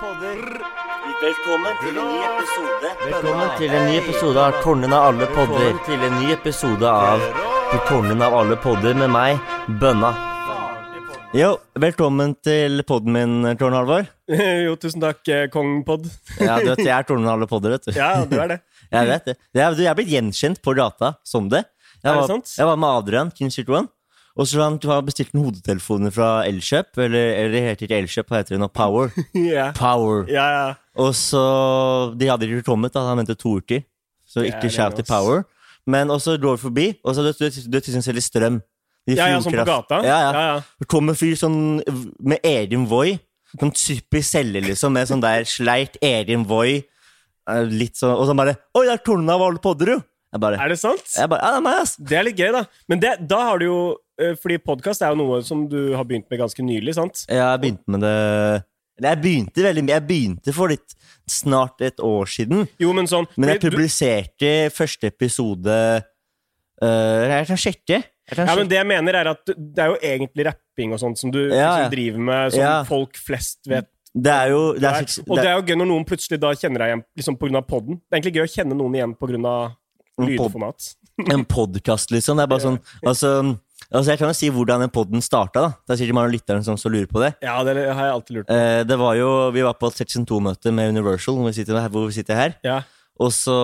Podder. Velkommen til en ny episode. Velkommen til en ny episode av Tårnen av alle podder. Til en ny episode av Tårnen av alle podder med meg, Bønna. Jo, velkommen til podden min, Tårn Halvor. jo, tusen takk, eh, Kongpod. Ja, du vet, jeg er Tårnen av alle podder, vet du. Ja, du er det. Jeg vet det. Jeg, du, jeg er blitt gjenkjent på gata som det. Jeg Er det var, sant? Jeg var med Adrian, King One. Og så han har bestilt en hodetelefoner fra Elkjøp, eller, eller det heter ikke Elkjøp, hva heter det nå? Power. yeah. Power. ja, ja. Og så De hadde ikke kommet, da. Han ventet to uker. Så Det er ikke det, shout til. Power. Men også går forbi, og så du vet du vet de som selger strøm. Ja, ja, sånn på gata? Ja, ja. Ja, ja. Det kommer fyr sånn med egen Voi. Sånn typisk selger, liksom, med sånn der sleit egen Voi. Eh, Litt sånn, og så bare 'Oi, det er av alle jo!' Er det sant? jeg bare ja, det er meg, ass. Det er litt gøy, da. Men det, da har du jo Fordi podkast er jo noe som du har begynt med ganske nylig, sant? Ja, Jeg begynte med det jeg begynte veldig. Jeg begynte for litt snart et år siden. Jo, men sånn Men jeg publiserte du- første episode uh, Jeg kan sjekke. Ja, men. Det jeg mener, er at det er jo egentlig rapping og sånt som du Ja, ja. liksom driver med, som Ja. folk flest vet. Det er jo det er, er. Og det er jo gøy når noen plutselig da kjenner deg igjen liksom av podden. Det er egentlig gøy å kjenne noen igjen av lydformat. en podkast, liksom. Det er bare sånn altså, altså, Jeg kan jo si hvordan den podden starta. da Det er sikkert mange av lytterne som lurer på det. Ja, det har jeg alltid lurt på. Eh, det var jo Vi var på et Section 2-møte med Universal, hvor vi, sitter her, hvor vi sitter her. Ja. Og så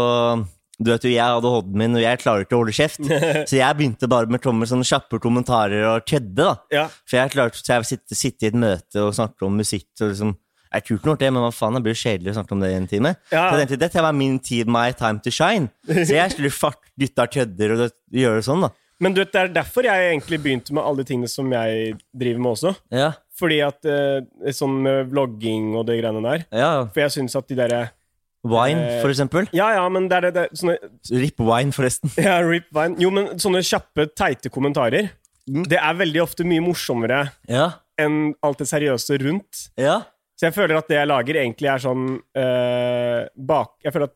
Du vet jo, jeg hadde hodden min, og jeg klarer ikke å holde kjeft. Så jeg begynte bare med tommel, sånne kjappe kommentarer og kødde. da ja. For jeg klarte så jeg sitte, sitte i et møte og snakke om musikk. Og liksom, ikke noe til det, men hva faen, det blir jo kjedelig å snakke om det i en time. Ja. Så jeg tenkte, dette var min tid, my time to shine. Så jeg skulle fart gutta kødder og det, gjøre det sånn, da. Men vet, det er derfor jeg egentlig begynte med alle de tingene som jeg driver med også. Ja, Fordi at eh, sånn med vlogging og de greiene der ja. For jeg syns at de derre Wine, Eh, for eksempel. Ja, ja, men det er det, det er sånne Rip wine, forresten. ja, rip wine. Jo, men sånne kjappe, teite kommentarer Mm. Det er veldig ofte mye morsommere Ja, enn alt det seriøse rundt. ja. Så jeg føler at det jeg lager, egentlig er sånn uh, bak... Jeg føler at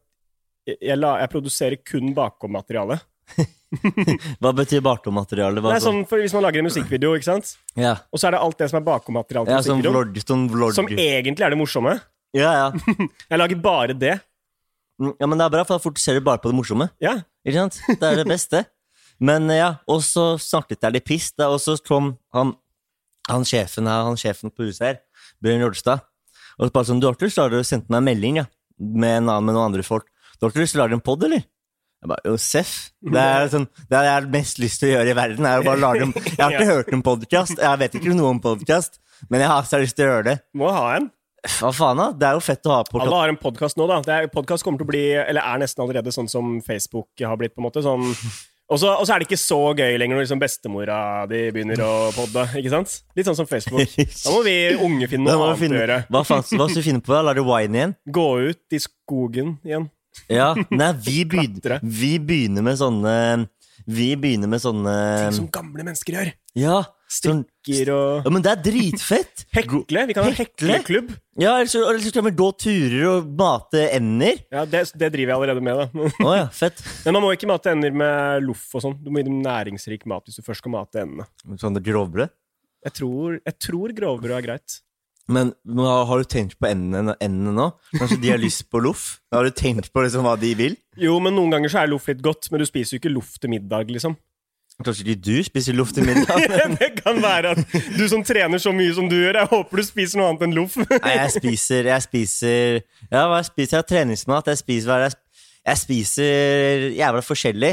jeg, jeg, la, jeg produserer kun bakommateriale. Hva betyr bakommateriale? Det er sånn for Hvis man lager en musikkvideo, ikke sant? Ja, og så er det alt det som er bakommateriale til ja som, vlogg, sånn som egentlig er det morsomme. Ja, ja. Jeg lager bare det. Mm, ja, men det er bra, for da fokuserer du bare på det morsomme. Ja. Ikke sant? Det er det beste. Men ja, og så snakket jeg litt piss, da, og så kom han, han sjefen her, han sjefen på huset her, Bjørn Jordstad, og så bare sånn, du har ikke lyst til å sende meg en melding, ja, med, en med noen andre folk. Du har ikke lyst til å lage en podd, eller? Jeg bare, Josef. Det er sånn, det er jeg har mest lyst til å gjøre i verden, er å bare lage en, jeg har ikke hørt en podcast, jeg vet ikke noe om podcast, men jeg har så lyst til å gjøre det. Må ha en. Hva faen da? Det er jo fett å ha på Alle har en podkast nå, da. Podkast kommer til å bli, eller er nesten allerede sånn som Facebook har blitt, på en måte. Sånn og så, er det ikke så gøy lenger når liksom bestemora di begynner å podde. ikke sant? Litt sånn som Facebook. Da må vi unge finne noe annet å gjøre. hva, faen, skal vi finne på? da? Lar du wine igjen? Gå ut i skogen igjen. Ja, nei, vi begynner, vi begynner med sånne Vi begynner med sånne Ting som gamle mennesker gjør. Ja, Sånn, Strikker og ja, men det er dritfett! Hekle. Vi kan ha Hekle? hekleklubb. Ja, eller så, eller så kan vi gå turer og mate ender. Ja, det, det driver jeg allerede med, da. Oh, ja, fett. Men man må ikke mate ender med loff og sånn. Du må gi dem næringsrik mat hvis du først skal mate endene. Sånn grovbrød. Jeg tror, jeg tror grovbrød er greit. Men men har du tenkt på endene, endene nå? Kanskje de har lyst på loff? Har du tenkt på liksom hva de vil? Jo, men noen ganger så er loff litt godt, men du spiser jo ikke loff til middag, liksom. Kanskje ikke du spiser loff til middag? det kan være at du som trener så mye som du gjør, jeg håper du spiser noe annet enn loff. Nei, jeg spiser Jeg spiser Ja, hva jeg spiser? Jeg treningsmat. Jeg spiser hva er jeg, jeg spiser jævla forskjellig.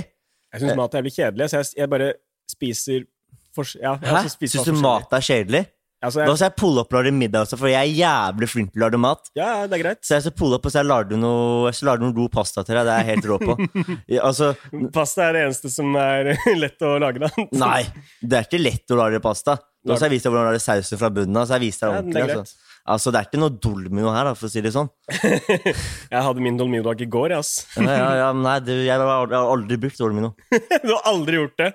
Jeg syns mat er jævlig kjedelig, så jeg, jeg bare spiser for, ja, Hæ? Syns du mat er kjedelig? Altså, Da skal jeg pulle opp og lage middag også, for jeg er jævlig flink til å lage mat. ja, det er greit. Så jeg skal pulle opp og så lager du noe, jeg noe god pasta til deg. Det er jeg helt rå på. Altså, Pasta er det eneste som er lett å lage, da. nei, det er ikke lett å lage pasta. Da skal jeg vise deg hvordan du lager sausen fra bunnen av. Så jeg viser deg Ja, det er. Altså. altså, det er ikke noe dolmio her, da, for å si det sånn. Jeg hadde min dolmiodag i går, ass. Ja, ja, ja, nei, du, jeg, jeg har aldri brukt dolmio. Du har aldri gjort det?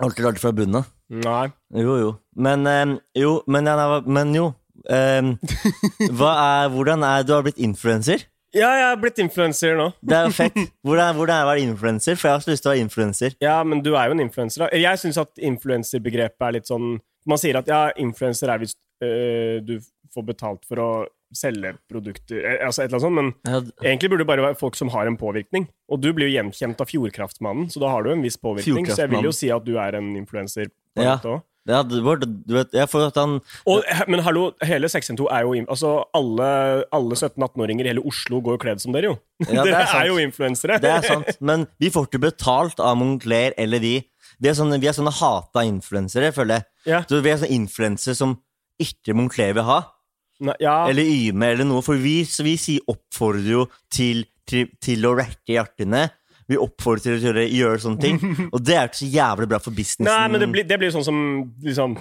Alltid lagd fra bunnen av. Nei. Jo, jo. Men ehm, jo, men, ja, nei, men jo. Um, hva er, hvordan er Du har blitt influenser? Ja, jeg er blitt influenser nå. Det er jo fett. Hvordan, hvordan er det å være influenser? For jeg har så lyst til å være influenser. Ja, men du er jo en influenser. Jeg syns at influenserbegrepet er litt sånn Man sier at ja, influenser er hvis øh, du får betalt for å selge produkter, eh, altså et eller annet sånt, men egentlig burde det bare være folk som har en påvirkning. Og du blir jo gjenkjent av Fjordkraftmannen, så da har du en viss påvirkning. Så jeg vil jo si at du er en influenser. Ja. ja, det var, du vet, jeg får at han Og, men hallo, hele 612 er jo Altså, alle, alle 17-18-åringer i hele Oslo går jo kledd som dere, jo. Ja, det dere er er jo influensere. Det er sant, men vi får ikke betalt av Moncler eller vi. Vi er sånne, vi er sånne hata influensere, føler jeg. Ja. Så vi er sånne influensere som ikke Moncler vil ha. Nei, ja. Eller Yme eller noe. For vi, vi oppfordrer jo til, til, til å racke hjertene. Vi oppfordrer til å gjøre, gjøre sånne ting. Og det er ikke så jævlig bra for businessen. Nei, men det blir, det blir sånn som liksom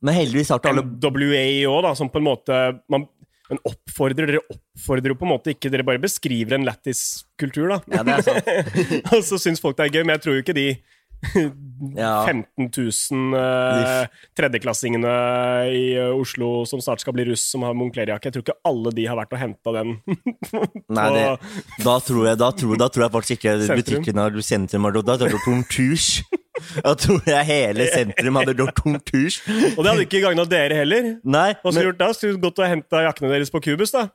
Men heldigvis har ikke alle WA òg, da, som på en måte man, Men oppfordrer dere oppfordrer jo på en måte ikke Dere bare beskriver en lættis kultur, da. Ja, det er sant. Og så syns folk det er gøy, men jeg tror jo ikke de Ja. 15 000 eh, tredjeklassingene i eh, Oslo som snart skal bli russ, som har Moncler-jakke. Jeg tror ikke alle de har vært og henta den. Nei, det, da, tror jeg, da, tror, da tror jeg faktisk ikke butikken har sentrum Da tror jeg konkurs. Da tror jeg hele sentrum hadde gjort konkurs. Og det hadde ikke gagna dere heller. Nei, Hva skulle du men, gjort da? Skulle gått og henta jakkene deres på Cubus, da?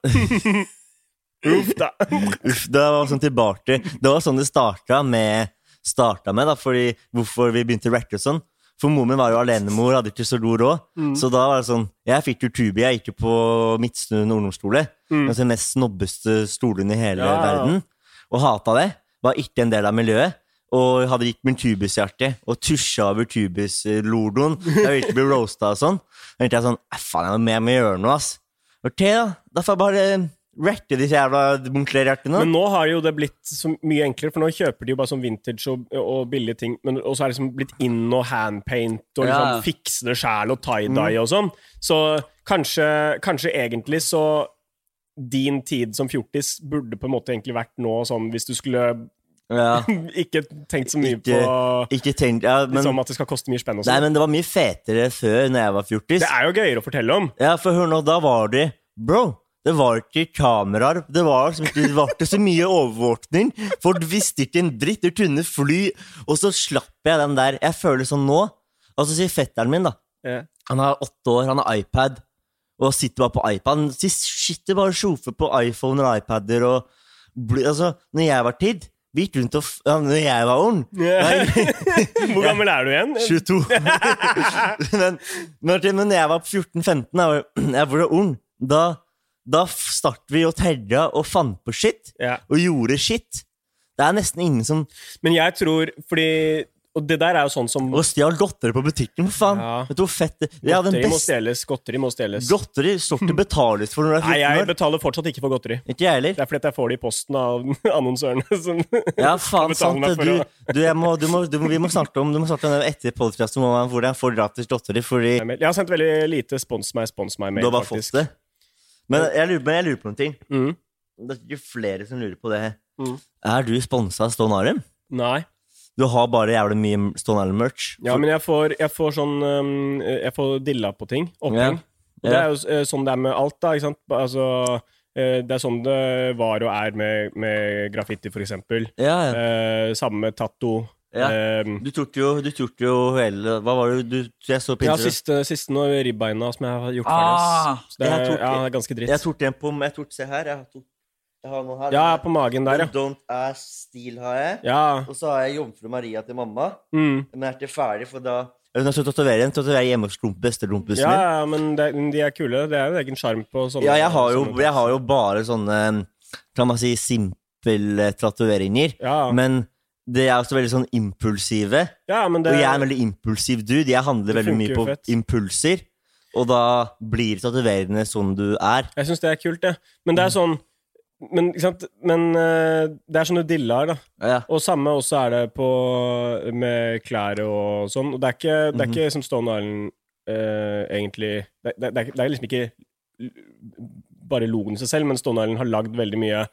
Uff, da. uff, det var sånn tilbake Det var sånn det starta med, starta med da, fordi hvorfor vi begynte å rette og sånn. For moren min var jo alenemor, hadde ikke så god råd. Så da var det sånn Jeg fikk jo Tubi, jeg gikk jo på Midtstuen ungdomsskole. Altså den mest snobbeste stolen i hele Ja. verden. Og hata det. Var ikke en del av miljøet. Og hadde gitt min tubishjerte, og tusja over Tubus-logoen. Jeg ville ikke bli roasta og sånn. Da tenkte jeg sånn "Eh, Faen, jeg må jeg må gjøre noe, ass. Ok, da. Da får jeg bare racke disse jævla Moncler-jakkene. Men nå har jo det blitt så mye enklere, for nå kjøper de jo bare sånn vintage og, og billige ting. Men og så er det liksom blitt inn og handpaint og liksom Ja. fikse det sjæl og tie-dye og sånn. Så kanskje, kanskje egentlig så din tid som fjortis burde på en måte egentlig vært nå sånn hvis du skulle Ja, ikke tenkt så mye ikke, på ikke tenkt ja, men, liksom at det skal koste mye spenn Nei, sånn. men det var mye fetere før, når jeg var fjortis. Det er jo gøyere å fortelle om. Ja, for hør nå, da var det Bro, det var ikke kameraer. Det var, det var ikke så mye overvåkning. Folk visste ikke en dritt. Du kunne fly. Og så slapp jeg den der Jeg føler sånn nå. Og så sier fetteren min, da Ja. Han er åtte år, han har iPad. Og sitter bare på iPad. Han sitter bare og sjofer på iPhone og iPader og Altså, når jeg var tid Vi gikk rundt og f ja, Når jeg var ung yeah. Hvor gammel er du igjen? 22. men, men, når jeg var 14-15, jeg jeg var ung, da, da startet vi og terra og fant på shit, Ja. og gjorde shit. Det er nesten ingen som Men jeg tror Fordi Og det der er jo sånn som Og stjal godteri på butikken, for faen! Ja. Vet du hvor fett det ja, Godteri best... må stjeles. Godteri må stjeles. Godteri står ikke betales for når du Nei, er jeg 14 år. betaler fortsatt ikke for godteri. Ikke jeg heller. Det er fordi jeg får det i posten av annonsørene. Som Ja, faen, sant det. Du, du, jeg må, du må, du må, vi må snakke om, du må snakke om det etter podkasten, hvordan jeg får gratis godteri, fordi Jeg har sendt veldig lite spons meg, spons du meg-mail, har bare fått det. Men jeg lurer, men jeg lurer på en ting. Mm. Det er ikke flere som lurer på det. Mm. Er du sponsa av Stone Arem? Nei. Du har bare jævlig mye Stone Island-merch. Ja, men jeg får, jeg får sånn um, Jeg får dilla på ting. Oppheng. Ja. Det er jo eh, sånn det er med alt, da. Ikke sant? Altså, eh, det er sånn det var og er med, med graffiti, for eksempel. Ja, ja. Eh, samme med tatto. Ja. Um, Du tok jo, du tok jo hele Hva var det du Jeg så på ja, siste, siste nå, ribbeina som jeg har gjort Ah, ferdig. Det er, tok- ja, det er ganske dritt. Jeg tok en på Jeg tok, Se her, jeg tok Jeg har noe her. Ja, på magen der, ja. Don't Ask Steel har jeg. Ja. Og så har jeg Jomfru Maria til mamma. Mm. Men jeg er ikke ferdig, for da Hun har så tatovere en. Tatovere hjemme hos klump- Ja, min. ja, men de, de er kule. Det er jo egen sjarm på sånne Ja, jeg har, jo, jeg har jo bare sånne Kan man si simple tatoveringer. Ja. Men det er også veldig sånn impulsive. ja, men det Og jeg er en veldig impulsiv dude. Jeg handler veldig mye på fett. impulser. Og da blir tatoverende sånn du er. Jeg syns det er kult, det. Men det er sånn Men, men eh, det er sånne dillaer, da. Ja. Og samme også er det på med klær og sånn. Og det er ikke, det er ikke som Stone Island uh, egentlig det, det, er, det er liksom ikke bare logoen i seg selv, men Stone Island har lagd veldig mye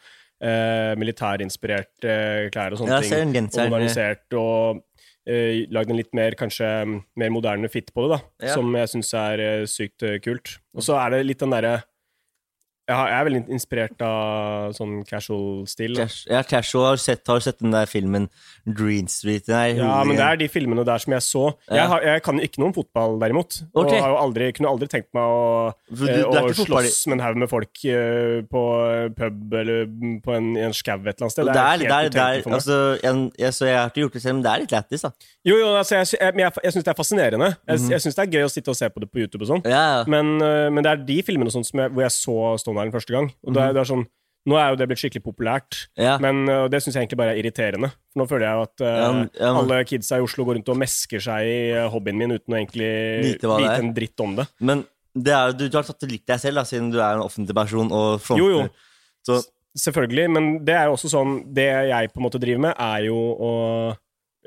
eh, militærinspirerte eh, klær og sånne Ja, ting. Genser, ting. Og modernisert og eh, lagd en litt mer kanskje mer moderne fit på det, da. Ja. Som jeg syns er eh, sykt eh, kult. Og så er det litt den derre jeg, er veldig inspirert av sånn casual-stil. ja, Casual har sett, har du sett den der filmen Green Street? Nei, Ja, men det er de filmene der som jeg så. Ja. Jeg, har, jeg kan jo ikke noe om fotball, derimot. Og har jo aldri, kunne aldri tenkt meg å, du- eh, å slåss med en haug med folk eh, på pub eller på en, i en skau et eller annet sted. Det er, det er, det er, for meg. altså, jeg, jeg, så jeg har ikke gjort det selv, men det er litt lættis, da. Jo, jo, altså, jeg, jeg, jeg, jeg syns det er fascinerende. Jeg, jeg syns det er gøy å sitte og se på det på YouTube og sånn. Ja, ja. Men, øh, men det er de filmene sånn, som jeg, hvor jeg så Stone Island første gang. Og det, er, det er sånn, Nå er jo det blitt skikkelig populært, Ja. men øh, det syns jeg egentlig bare er irriterende. For nå føler jeg jo at øh, Ja, men- ja, men- alle kidsa i Oslo går rundt og mesker seg i øh, hobbyen min uten å egentlig Vite hva det er. en dritt om det. Men det er, du, du har tatt det litt deg selv, da, siden du er en offentlig person og fronter. Jo, jo. Så, Selvfølgelig, men det er jo også sånn Det jeg på en måte driver med, er jo å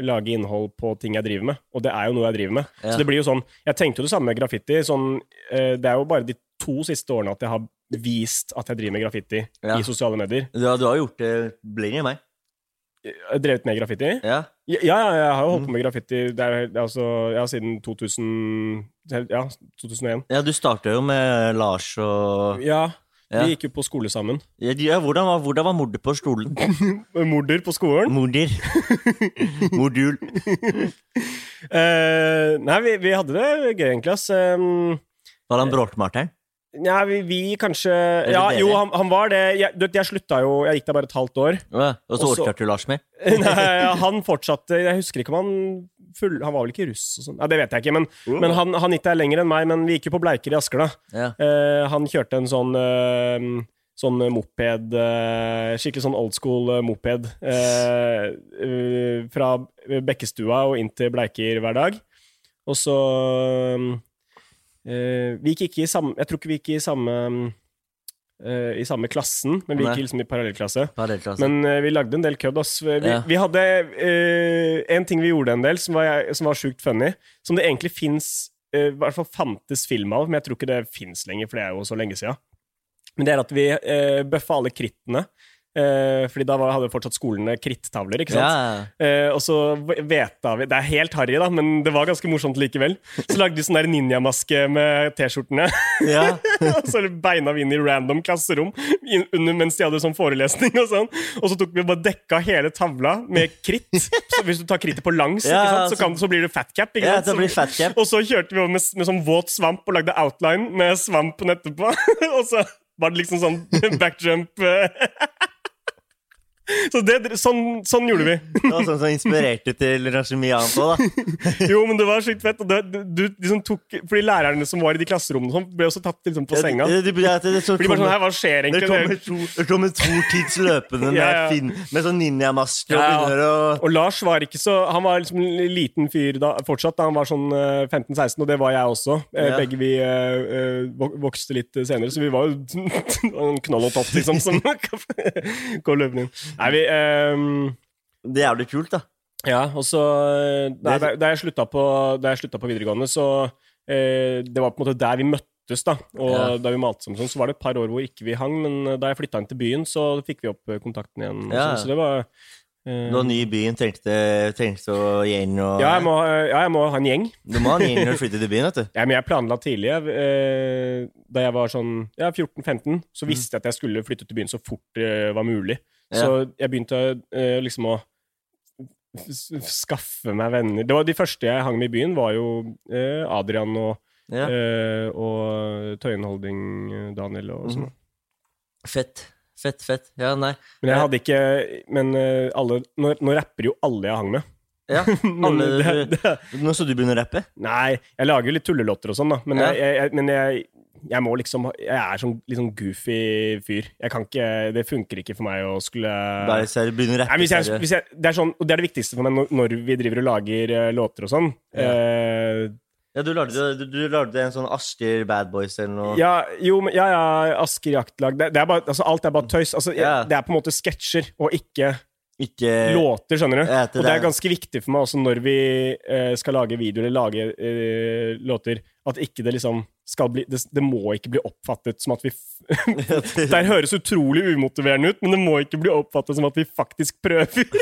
lage innhold på ting jeg driver med. Og det er jo noe jeg driver med. Ja. Så det blir jo sånn Jeg tenkte jo det samme med graffiti. Sånn, eh, det er jo bare de to siste årene at jeg har vist at jeg driver med graffiti Ja. i sosiale medier. har- du har gjort det lenger enn meg. Jeg har drevet med graffiti. Ja. Ja, ja, jeg har jo holdt Mm. på med graffiti det er, det er altså, ja, siden 2000 Ja, 2001. ja, du starta jo med Lars og Ja, Ja. vi gikk jo på skole sammen. ja, ja, hvordan, var, hvordan var mordet på skolen? Morder på skolen. Morder. Mordul. uh, nei, vi, vi hadde det gøy, egentlig, ass. Um, Var han bråkmarteren? Ja, vi, vi kanskje Ja, jo, han, han var det. Jeg, du vet, jeg slutta jo Jeg gikk der bare et halvt år. Ja, og så orka ikke Lars mer? Nei, han fortsatte Jeg husker ikke om han full, Han var vel ikke russ og sånn? Ja, det vet jeg ikke, men, men han, han gikk der lenger enn meg. Men vi gikk jo på Bleiker i Asker, da. Ja. Uh, han kjørte en sånn uh, Sånn moped eh, Skikkelig sånn old school moped. fra Bekkestua og inn til Bleiker hver dag. Og så Vi gikk ikke i samme Jeg tror ikke vi gikk i samme eh, I samme klassen, men vi gikk liksom i parallellklasse. Parallellklasse. Men eh, vi lagde en del kødd. Vi, Ja. vi hadde eh, en ting vi gjorde en del, som var, som var sjukt funny, som det egentlig fins I hvert fall fantes film av, men jeg tror ikke det fins lenger, for det er jo så lenge siden. Men det er at vi uh, bøffa alle krittene. Eh, fordi da var, hadde fortsatt skolene krittavler, ikke sant? Ja. Eh, og så veta vi Det er helt harry, da, men det var ganske morsomt likevel. Så lagde vi sånn der ninjamaske med T-skjortene. Ja. og så beina vi inn i random klasserom under, mens de hadde sånn forelesning. Og sånn Og så tok vi bare dekka hele tavla med kritt. Så hvis du tar krittet på langs, Ja, sant? Så, kan, så blir det fatcap, ikke Ikke Ja, sant? det blir fat cap. Og så kjørte vi over med, med sånn våt svamp og lagde outline med svampen etterpå. og så var det liksom sånn backjump eh. Så det, sånn, sånn gjorde vi. Det var sånn som inspirerte til ganske mye annet òg, da. Jo, men det var sjukt fett. Og det, du liksom tok, fordi lærerne som var i de klasserommene, sånn, ble også tatt liksom på senga. Det, det, det, det, så Fordi bare sånn, her, hva skjer det egentlig? to, det kommer to tids løpende med, Ja, med, fin, med sånn ninjamaske og Ja, ja. begynner å Og Lars var ikke så Han var liksom en liten fyr da, fortsatt da han var sånn eh, 15-16, og det var jeg også. Eh, Ja. Begge vi eh, eh, vokste litt senere, så vi var jo en knoll og topp, liksom, som går løpende inn. Nei, vi um... Det er jævlig kult, da. Ja, og så eh, nei, da, da jeg slutta på, jeg slutta på videregående, så eh, Det var på en måte der vi møttes, da. Og Ja. da vi malte sammen sånn, så var det et par år hvor ikke vi hang, men eh, da jeg flytta inn til byen, så fikk vi opp eh, kontakten igjen. Ja. sånn, så det var Eh, Du var ny i byen, trengte, trengte å gjeng og ja, jeg må, ja, jeg må ha en gjeng. Du må ha en gjeng når du flytter til byen, vet du. Ja, men jeg planla tidlig. Eh, da jeg var sånn ja, 14-15, så Mm. visste jeg at jeg skulle flytte til byen så fort det var mulig. Så jeg begynte eh, liksom å skaffe meg venner. Det var De første jeg hang med i byen, var jo eh, Adrian og, Ja. eh, og Tøyen Holding, eh, Daniel og sånn. Mm. Fett. Fett, fett. Ja, nei. Men jeg hadde ikke Men eh, alle Nå, nå rapper jo alle jeg hang med. Ja, alle, det, det, Nå skal du begynne å rappe? Nei, jeg lager jo litt tullelåter og sånn, da. Men, Ja. jeg, jeg, men jeg, jeg må liksom Jeg er sånn litt sånn goofy fyr. Jeg kan ikke Det funker ikke for meg å skulle Bare ser, begynne å rappe? Nei, hvis jeg, hvis jeg, det er sånn, og det er det viktigste for meg når, når vi driver og lager eh, låter og sånn. Eh, Ja, du lagde, du, du lagde en sånn Asker Bad Boys eller noe? ja, jo, ja, ja, Asker Jaktlag det, det er bare, altså, Alt er bare tøys. Altså, Ja. Det er på en måte sketsjer og ikke Ikke låter, skjønner du. Ja, det og det er ganske viktig for meg også når vi eh, skal lage video eller lage eh, låter, at ikke det liksom skal bli det, det må ikke bli oppfattet som at vi Det her høres utrolig umotiverende ut, men det må ikke bli oppfattet som at vi faktisk prøver.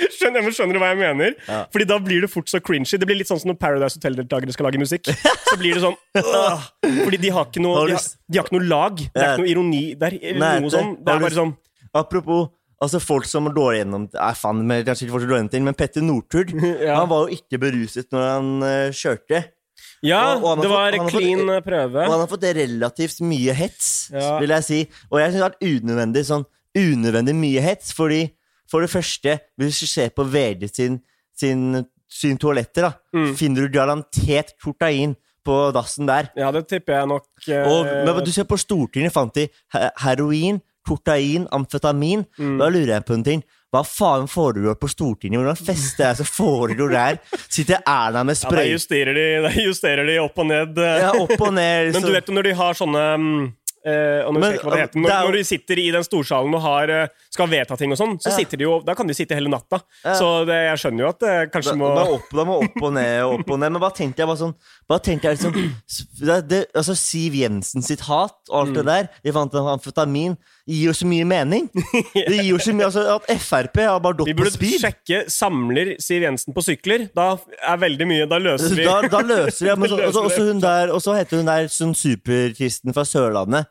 Skjønner, skjønner du hva jeg mener? Fordi da blir det fort så cringy. Det blir litt sånn som når Paradise Hotel-deltakere skal lage musikk. Så blir det sånn øh, Fordi de har ikke noe De har, de har ikke noe lag. Det er Ja. ikke noe ironi der. Nei, noe sånn. Det er bare sånn Apropos Altså folk som går gjennom Nei, faen, men kanskje ikke folk som går gjennom ting, men Petter Northug Ja. Han var jo ikke beruset når han uh, kjørte. Ja, Og- og det var fått- clean fått, prøve. Og han har fått relativt mye hets, Ja. vil jeg si. Og jeg syns det har vært unødvendig sånn unødvendig mye hets, fordi for det første, hvis du ser på VG sin, sin, sin toaletter, da, Mm. finner du garantert kokain på dassen der. Ja, det tipper jeg nok. eh, Og men du ser på Stortinget fant de heroin, kokain, amfetamin. Mm. Da lurer jeg på en ting. Hva faen foregår på Stortinget? Hvordan fester jeg så får foregår der? Sitter Erna med ja, der justerer, de, der justerer de opp og ned. eh. ja, opp og ned? Men du vet jo når de har sånne eh, og når, Men, heter. Når, er når de sitter i den storsalen og har, eh, skal vedta ting og sånn, så Ja. sitter de jo, da kan de sitte hele natta. Ja. Så det, jeg skjønner jo at det kanskje Da, må da, opp, da må opp og ned og opp og ned. Men bare tenkte jeg bare sånn Bare tenkte jeg liksom det, det, Altså Siv Jensen sitt hat og alt Mm. det der De fant amfetamin gir jo så mye mening. Det gir jo så mye altså At Frp har bare Vi speed. Vi burde sjekke Samler Siv Jensen på sykler. Da er veldig mye Da løser vi Da, da løser vi, Men så, også, også hun der, og så heter hun der sånn superkristen fra Sørlandet.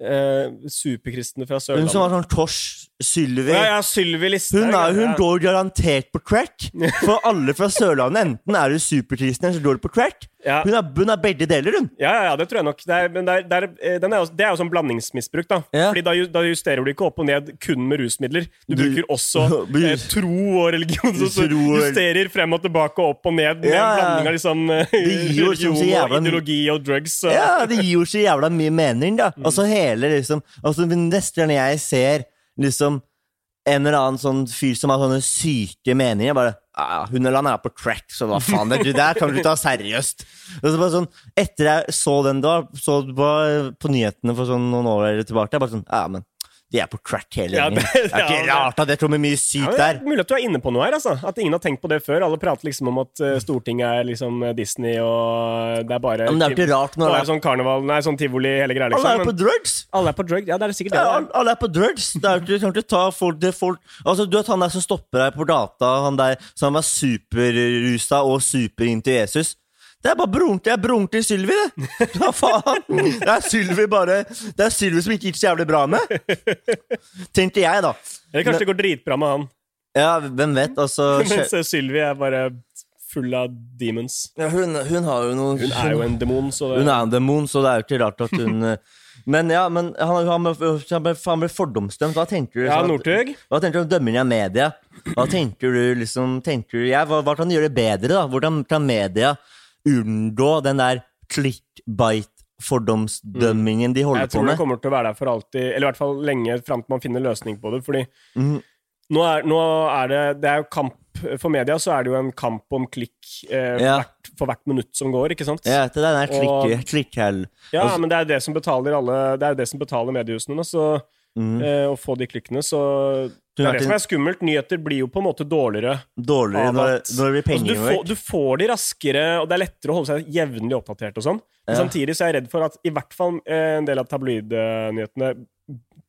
eh, Superkristne fra Hun som Sørlandet. var sånn Tors Sylvi. Ja, ja, Sylvi Listhaug. Hun, er, hun ja. går garantert på crack. For alle fra Sørlandet, enten er du superkristen eller så går du på crack. Ja. Hun er, hun er begge deler, hun. Ja, ja, ja, det tror jeg nok. Det er, men det er, er, eh, den jo- det er jo sånn blandingsmisbruk, da. Ja. Fordi da, da justerer du ikke opp og ned kun med rusmidler. Du, Du- bruker også eh, tro og religion. Så, så justerer frem og tilbake og opp og ned med Ja, en blanding av liksom eh, jo så religion og ideologi og drugs. Og, Ja, det gir jo så jævla mye mening, da. Altså hele liksom Altså Neste gang jeg ser liksom en eller annen sånn fyr som har sånne syke meninger, bare ah, eller han er på crack, så hva faen? Det, det der kan du ta seriøst. Og så bare sånn, Etter jeg så den da, så på, på nyhetene for sånn noen år tilbake, jeg bare sånn Ja, men de er på crack hele Ja, det- Det er ikke ja, rart at det er mye sykt der. er mulig at du er inne på noe her. altså At ingen har tenkt på det før. Alle prater liksom om at eh, Stortinget er liksom eh, Disney, og det er bare Ja, men det er ikke rart når det er- sånn karneval Nei, sånn tivoli, hele greia. Alle Liksom. er på drugs! alle er på drugs, Ja, det er sikkert det. Ja, det er. alle, alle er på drugs. Det er, du kan ikke ta folk, det folk Altså, Du vet han der som stopper deg på gata, han der som er superrusa og superinntil Jesus. Det er bare broren til, det broren til Sylvi, det! Hva faen? Det er Sylvi bare Det er Sylvi som ikke gikk så jævlig bra med. Tenkte jeg, da. Eller kanskje det går dritbra med han. Ja, hvem vet? Altså Mens Sylvi er bare full av demons. ja, hun, hun har jo noe Hun er jo en demon, så det Hun er en demon, så det er jo ikke rart at hun Men ja, men han, han, han ble han ble fordomsdømt. Hva tenker du? Ja, Northug. Hva tenker du om dømming av media? Hva tenker du liksom tenker du, jeg, hva, hva kan gjøre det bedre? da? Hvordan kan media unngå den der clickbite-fordomsdømmingen de holder på med. Jeg tror det kommer til å være der for alltid, eller i hvert fall lenge fram til man finner løsning på det. Fordi mm. nå, er, nå er det Det er jo kamp For media så er det jo en kamp om klikk eh, Ja. hvert, for hvert minutt som går, ikke sant? Ja, til den der klikk, klikkhell. Ja, Altså- men det er det som betaler alle Det er det som betaler mediehusene, så mm. eh, Å få de klikkene, så Det er det som er skummelt. Nyheter blir jo på en måte dårligere. Dårligere av når, at- når det blir Altså, penger du, får, du får de raskere, og det er lettere å holde seg jevnlig oppdatert og sånn. Men Ja. samtidig så er jeg redd for at i hvert fall eh, en del av tabloidnyhetene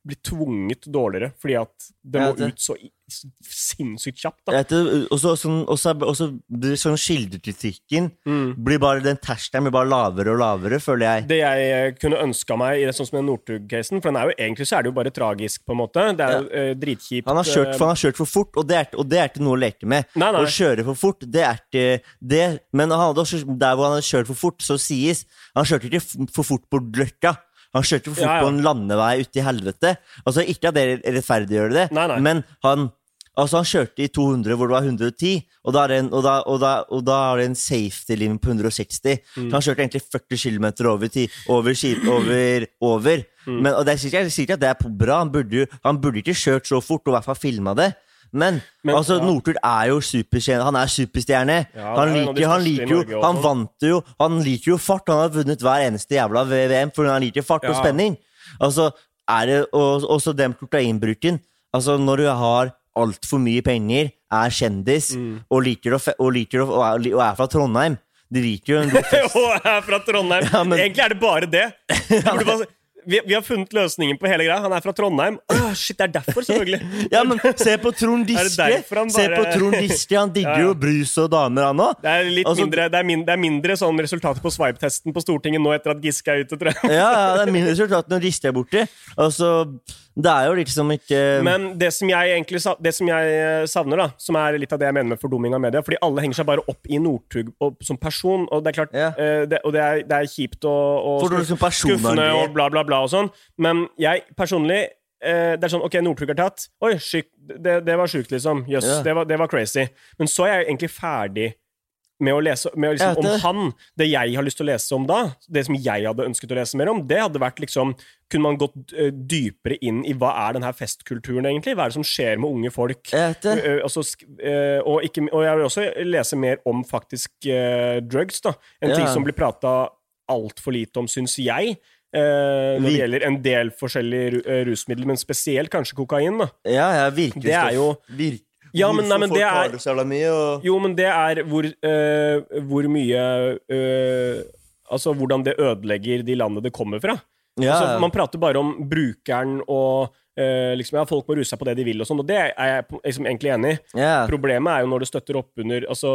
blir tvunget dårligere, fordi at det Ja, må det- ut så sinnssykt kjapt. vet, Og så sånn, blir sånn kildekritikken Mm. blir bare, Den terskelen blir bare lavere og lavere, føler jeg. Det jeg eh, kunne ønska meg i det sånn som den Northug-casen, for den er jo egentlig så er det jo bare tragisk, på en måte. Det er jo uh, dritkjipt. Han har kjørt, eh, for, han har kjørt for fort, og det er, og det er ikke noe å leke med. Nei, nei. Å kjøre for fort, det er ikke det. Men han hadde også, der hvor han hadde kjørt for fort, så sies Han kjørte ikke for fort på Løkka. Han kjørte for fort Ja, ja. på en landevei ute i helvete. Altså, ikke at det rettferdiggjør det, Nei, nei. men han Altså Han kjørte i 200 hvor det var 110, og da er det en, og da, og da, og da er det en safety limit på 160. Mm. Så han kjørte egentlig 40 km over, ti, over, over, over. Mm. Men, og det er sikkert, at det er bra, han burde, jo- han burde ikke kjørt så fort, og i hvert fall filma det. Men, Men, altså, ja. Northug er jo superstjerne. Han er superstjerne. Ja, han, er liker, han, liker jo, Norge han vant jo Han liker jo fart. Han har vunnet hver eneste jævla VM fordi han liker fart og spenning. Altså, er det, og, også den proteinbruken. Altså, når du har altfor mye penger, er kjendis Mm. og liker å, og, liker å, og, er, og er fra Trondheim De liker jo en god fest. Og er fra Trondheim. Ja, men- Egentlig er det bare det. Du burde bare, vi, vi har funnet løsningen på hele greia. Han er fra Trondheim. Åh, shit, det er derfor, selvfølgelig. Ja, men se på Trond Giske! han Se på Trond Giske, han digger Ja, jo brus og damer, han òg. Det er litt Altså- mindre, det er det er mindre sånn resultater på swipe-testen på Stortinget nå etter at Giske er ute, tror jeg. Ja, ja, det er mindre resultat når Giske er borti. Altså, det er jo liksom ikke Men det som jeg egentlig Det som jeg eh, savner, da som er litt av det jeg mener med fordumming av media Fordi alle henger seg bare opp i Northug som person. Og det er klart eh, det, Og det er, det er kjipt og, og liksom skuffende og bla, bla, bla og sånn. Men jeg personlig eh, Det er sånn OK, Northug er tatt. Oi, syk, det, det var sjukt, liksom. Jøss, Ja. det, det var crazy. Men så er jeg egentlig ferdig med å lese med å liksom, om han. Det jeg har lyst til å lese om da, det som jeg hadde ønsket å lese mer om, det hadde vært liksom Kunne man gått eh, dypere inn i hva er den her festkulturen, egentlig? Hva er det som skjer med unge folk? Eh, altså, og, ikke, og jeg vil også lese mer om faktisk drugs, da. En Ja. ting som blir prata altfor lite om, syns jeg. Uh, når det gjelder en del forskjellige rusmidler, men spesielt kanskje kokain. da Ja, ja, virkelig Det er jo- Ja, men- nei, men det er- det så jævla mye, og Jo, men det er hvor, uh, hvor mye uh, Altså hvordan det ødelegger de landene det kommer fra. ja, Altså, man prater bare om brukeren og uh, liksom, ja, folk må ruse seg på det de vil, og sånn, og det er jeg liksom egentlig enig i. ja. Problemet er jo når det støtter opp under Altså,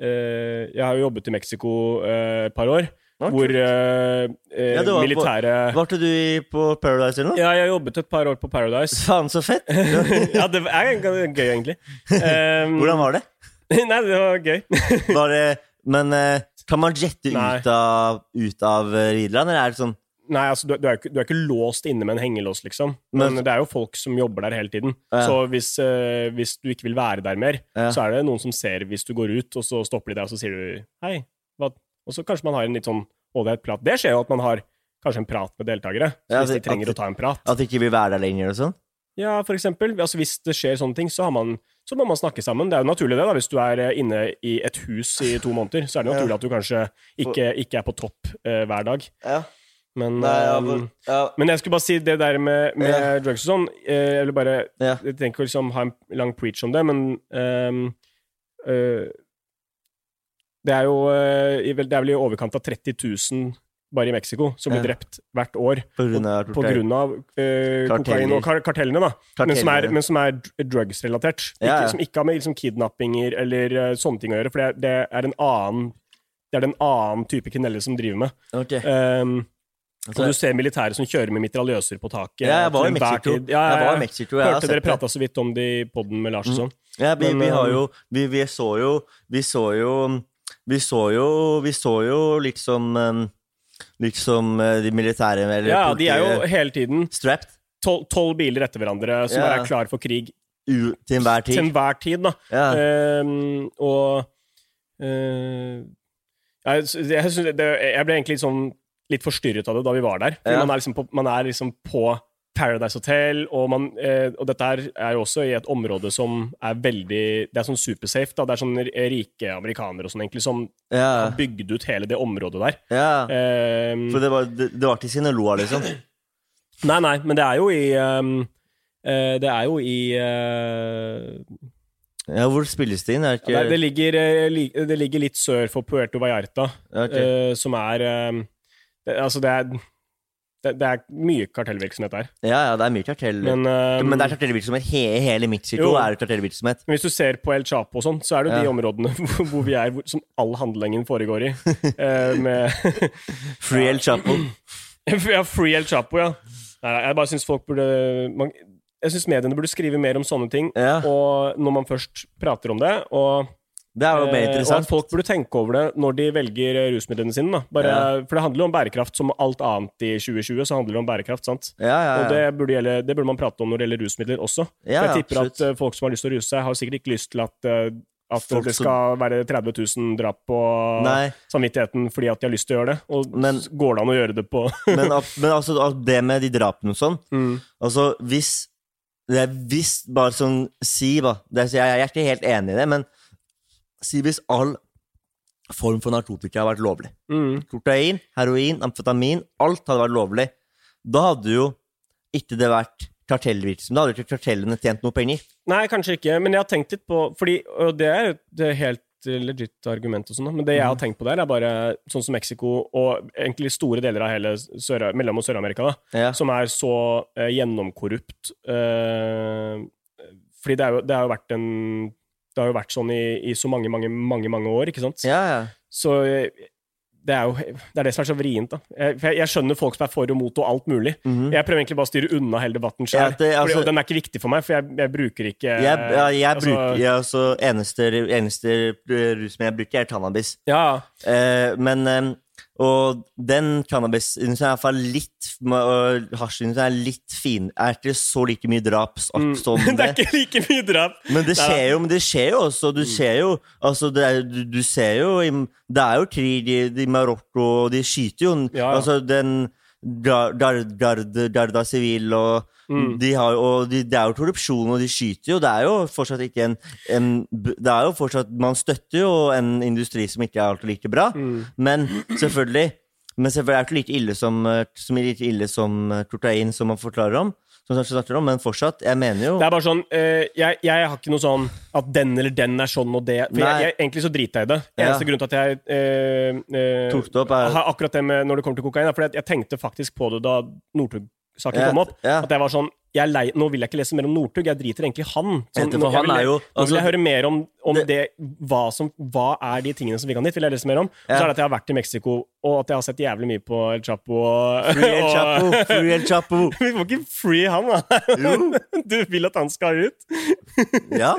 jeg har jo jobbet i Mexico et par år, Ja, hvor eh, eh, Ja, du var på- militære Var ikke du på Paradise eller noe? Ja, jeg jobbet et par år på Paradise. Faen, så fett! ja, det er gøy, egentlig. Um, Hvordan var det? Nei, det var gøy. Var det men eh, kan man jette ut av, ut av Rideland, eller er det sånn Nei, altså, du, du, er ikke, du er ikke låst inne med en hengelås, liksom. Men, Men- det er jo folk som jobber der hele tiden. Ja. Så hvis, eh, hvis du ikke vil være der mer, Ja. så er det noen som ser hvis du går ut, og så stopper de deg, og så sier du hei. Og så kanskje man har en litt sånn ålreit prat. Det skjer jo at man har kanskje en prat med deltakere. Ja, hvis de trenger at- å ta en prat. At de ikke vil være der lenger og sånn? Ja, for eksempel. Altså, hvis det skjer sånne ting, så, har man, så må man snakke sammen. Det er jo naturlig, det. da Hvis du er eh, inne i et hus i to måneder, så er det naturlig at du kanskje ikke, ikke er på topp uh, hver dag. Ja. Men Nei, ja, for, men- ja. Jeg skulle bare si det der med, med Ja. drugs og sånn eh, Jeg vil bare Ja. Jeg trenger ikke liksom ha en lang preach om det, men um, eh, Det er jo eh, Det er vel i overkant av 30 000 bare i Mexico som blir Ja. drept hvert år På grunn av på grunn av eh, kokain og kar kartellene, da. Men som er, men som er drugs-relatert. Ja, som ikke har med liksom, kidnappinger eller uh, sånne ting å gjøre, for det, det er en annen det er det en annen type kriminelle som driver med. Okay. Um, Altså, og du ser militære som kjører med mitraljøser på taket. Ja, jeg var i Mexico. tid. Ja, jeg, Jeg var i. Mexico, jeg Hørte dere prata så vidt om det i poden med Lars og sånn. Ja, vi, Men, vi har jo vi, vi så jo Vi så jo Vi så jo Vi så jo liksom um, Liksom eh, de militære eller Ja, de er jo hele tiden strapped tolv biler etter hverandre som Ja. er klar for krig u, til enhver til tid. enhver tid, da. Ja. Ehm, og uh, jeg, jeg, det, jeg ble egentlig sånn litt forstyrret av det da vi var der. Ja. man, er liksom på, man er liksom på Paradise Hotel, og, man, eh, og dette er jo også i et område som er veldig Det er sånn supersafe. da, Det er sånn rike amerikanere og sånn egentlig som yeah. har bygd ut hele det området der. ja. Ehm, For det var, det, det var til Sinaloa, liksom. Nei, nei, men det er jo i um, eh, Det er jo i uh, Ja, Hvor spilles det inn? Det ikke det, det, ligger, eh, det ligger litt sør for Puerto Vallarta, okay. uh, som er ehm, det, Altså, det er det, det er mye kartellvirksomhet der. Ja, ja, det er mye kartell. Men, eh, Men det er kartellvirksomhet. He hele Mexico Jo. er kartellvirksomhet. Men hvis du ser på El Chapo og sånn, så er det jo de områdene hvor, hvor vi er, hvor, som all handlingen foregår i. uh, med Free El Chapo. Ja, Free El Chapo, ja. Nei, jeg bare syns folk burde man, Jeg syns mediene burde skrive mer om sånne ting, Ja. og når man først prater om det. Og, Det er jo mer interessant. og at folk burde tenke over det når de velger eh, rusmidlene sine. Da. Bare, For det handler jo om bærekraft. Som alt annet i 2020 så handler det om bærekraft. sant? Ja, ja, Og det burde, gjelde, det burde man prate om når det gjelder rusmidler også. Ja, jeg tipper absolutt. at eh, folk som har lyst til å ruse seg, har sikkert ikke lyst til at, eh, at Folk det skal være 30 000 drap på Nei. samvittigheten fordi at de har lyst til å gjøre det. Og Men- går det an å gjøre det på Men, men altså, det med de drapene og sånn Mm. Altså, hvis det er hvis bare sånn Si, da er, Jeg er ikke helt enig i det, men si hvis all form for narkotika har vært lovlig. mm. Kokain, heroin, amfetamin, alt hadde vært lovlig. Da hadde jo ikke det vært kartellvirksomhet. Da hadde ikke kartellene tjent noe penger. Nei, kanskje ikke, men jeg har tenkt litt på Fordi, og det er et helt eh, legit argument, og sånn, men det jeg har Mhm. tenkt på der, er bare sånn som Mexico og egentlig store deler av hele Sør Mellom- og Sør-Amerika, Ja. som er så eh, gjennomkorrupt. Eh, fordi det, jo, det har jo vært en Det har jo vært sånn i, i så mange, mange, mange mange år, ikke sant? Ja, ja. Så eh, det er jo det er det som er så vrient. da. Jeg, jeg, skjønner folk som er for og mot og alt mulig. Jeg prøver egentlig bare å styre unna hele debatten sjøl. Ja, altså- den er ikke viktig for meg, for jeg, jeg bruker ikke Jeg, ja, jeg altså, bruker ja, altså, eneste, eneste rusen jeg bruker, er cannabis. Ja, Eh, men eh, Og den cannabisindustrien er i hvert fall litt hasjindustrien er litt fin. Er ikke så like mye drap som det er ikke like mye drap. Men det skjer jo, men det skjer jo også. Du ser jo altså det er, du, du ser jo Det er jo krig i, i Marokko, og de skyter jo Ja, ja. Altså den Garda sivil, og Mm. de har, og de, Det er jo korrupsjon, og de skyter jo. Det er jo fortsatt ikke en, en Det er jo fortsatt Man støtter jo en industri som ikke er alltid like bra, Mm. men selvfølgelig Men selvfølgelig er det ikke like ille som, eh, som, like ille som eh, kokain, som man forklarer om. Som snakker om, Men fortsatt, jeg mener jo Det er bare sånn eh, jeg, jeg har ikke noe sånn at den eller den er sånn og det. For jeg, jeg, egentlig så driter jeg i det. Ja. Grunn til at jeg eh, eh, Tok det opp er- har akkurat det med når det kommer til kokain, er fordi at jeg tenkte faktisk på det da Northug-saken Ja, kom opp. ja. At jeg var sånn jeg lei, Nå vil jeg ikke lese mer om Northug, jeg driter egentlig i han. Sånn, nå- han vil- jo, altså, Nå vil altså- jeg høre mer om, om det, Det- hva, som, hva er de tingene som vi kan dit, vil jeg lese mer om. Og så er det at jeg har vært i Mexico, og at jeg har sett jævlig mye på El Chapo. Og, Free El Chapo! og- Free El Chapo! vi får ikke free han, da! Du vil at han skal ut? Ja.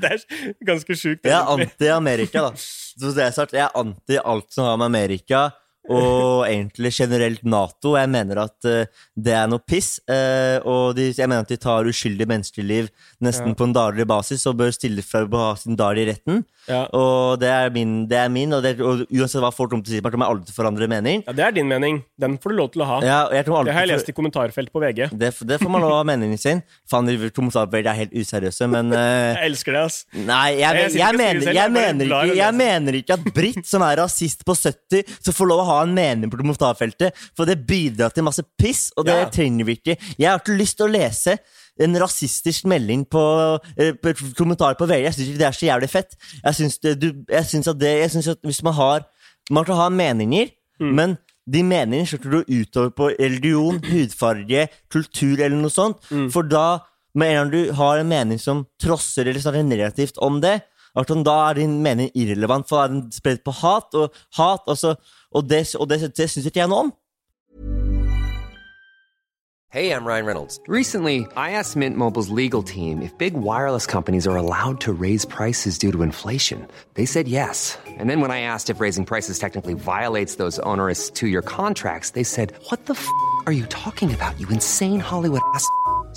Det er ganske sjukt. Jeg er anti-Amerika, da. Så det sagt, jeg er anti alt som har med Amerika og egentlig generelt Nato. Jeg mener at uh, det er noe piss. Uh, og de, jeg mener at de tar uskyldige menneskeliv nesten Ja. på en daglig basis og bør stille for å ha sin dag i retten. Ja. Og det er min, det er min og, det, og uansett hva folk kommer til å si, kommer jeg aldri til å forandre mening. ja, det er din mening. Den får du lov til å ha. Ja, jeg Det har jeg lest i kommentarfelt på VG. det, det får man lov å ha meningen sin. Faen, de kommentarfeltet er helt useriøse, men uh, Jeg elsker det, ass. Nei, jeg, Jeg jeg, mener, jeg mener ikke, jeg mener ikke at Britt, som er rasist på 70, så får lov å ha en mening på kommentarfeltet, for det bidrar til masse piss, og det Ja. trenger vi ikke. Jeg har ikke lyst til å lese en rasistisk melding på, eh, på kommentar på VG. Jeg syns ikke det er så jævlig fett. Jeg syns, det, du, jeg syns at det jeg syns at hvis man har Man kan ha meninger, Mm. men de meningene skal du utover på religion, hudfarge, kultur eller noe sånt. Mm. For da, med en gang du har en mening som trosser eller snakker negativt om det, da er din mening irrelevant, for da er den spredt på hat, og hat, altså, og det, det, det syns ikke jeg noe om. Hey, I'm Ryan Reynolds. Recently, I asked Mint Mobile's legal team if big wireless companies are allowed to raise prices due to inflation. They said yes. And then when I asked if raising prices technically violates those onerous two year contracts, they said, What the f are you talking about, you insane Hollywood ass?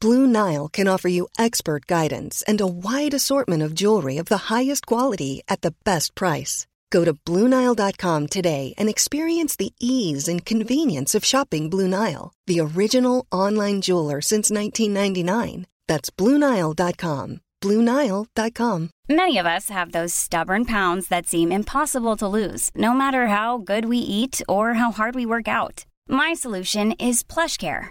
Blue Nile can offer you expert guidance and a wide assortment of jewelry of the highest quality at the best price. Go to BlueNile.com today and experience the ease and convenience of shopping Blue Nile, the original online jeweler since 1999. That's BlueNile.com. BlueNile.com. Many of us have those stubborn pounds that seem impossible to lose, no matter how good we eat or how hard we work out. My solution is PlushCare.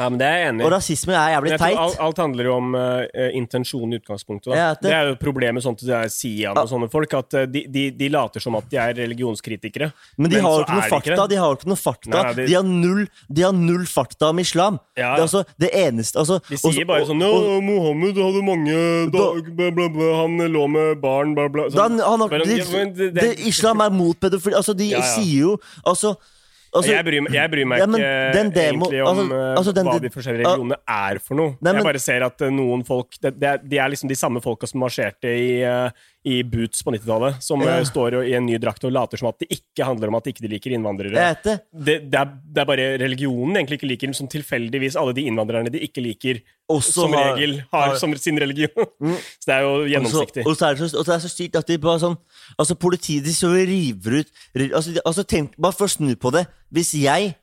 Ja, men det er jeg enig i. Og rasisme er jævlig teit. alt, alt handler jo om uh, intensjonen i utgangspunktet. Ja, det- det... er jo problemet sånn til Sian og sånne folk, at eh, de, de, de later som at de er religionskritikere. Men de har jo ikke noe fakta. det. De har ikke noe fakta. Nei, de- har null, de har null fakta om islam. Ja. Det er altså det eneste altså, De sier også- bare sånn og- Ja, Mohammed hadde mange da, bla, bla, bla, Han lå med barn, bla, bla. Da, han, han har, de, det- det, Islam er mot pedofili. Altså, de sier jo Altså, altså jeg, bryr, jeg bryr meg Ja, ikke den demo- egentlig om altså- eh, altså, den- hva de forskjellige religionene er for noe. Nei, men- jeg bare ser at eh, noen folk det, det er, De er liksom de samme folka som marsjerte i, eh, i boots på 90-tallet. Som Ja. eh, står i en ny drakt og later som at det ikke handler om at ikke de liker innvandrere. Jeg vet det. det, det, er, det er bare religionen egentlig ikke liker, som tilfeldigvis alle de innvandrerne de ikke liker, Også som har- regel har har- som sin religion. Så det er jo gjennomsiktig. Og så, er det så, er det så sykt at de bare sånn Altså, politiet de så river ut altså, de, altså, tenk, Bare for å snu på det. Hvis jeg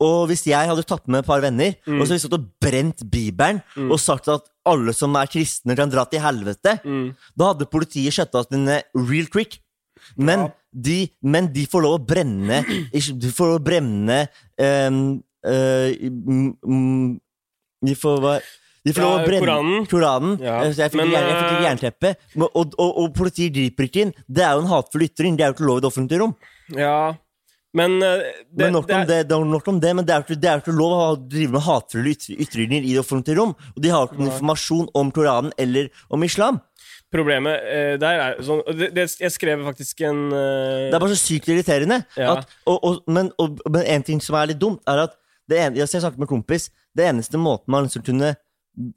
og hvis jeg hadde tatt med et par venner Mm. og så hadde vi stått og brent Bibelen og sagt at alle som er kristne, kan dra til helvete, Mm. da hadde politiet skjøtta oss ned real quick. Men, de, men de får lov å brenne De får lov å brenne um, mm, De får hva de får Ja, lov å brenne Koranen. Koranen. Ja, Jeg fikk, ikke eh, jernteppe. Og, og, og politiet griper ikke inn. Det er jo en hatefull ytring. Det er jo ikke lov i det offentlige rom. Ja, men eh, det, men nok, det er- om det, det er nok om det, men det er det er ikke lov å drive med hatefulle ytr- ytringer i det offentlige rom. Og de har ikke noen informasjon om Koranen eller om islam. Problemet eh, der er sånn Jeg skrev faktisk en uh... Det er bare så sykt irriterende. Ja. At, og, og, men, og, men en ting som er litt dumt, er at det en, jeg snakket med en kompis Det eneste måten man liksom kunne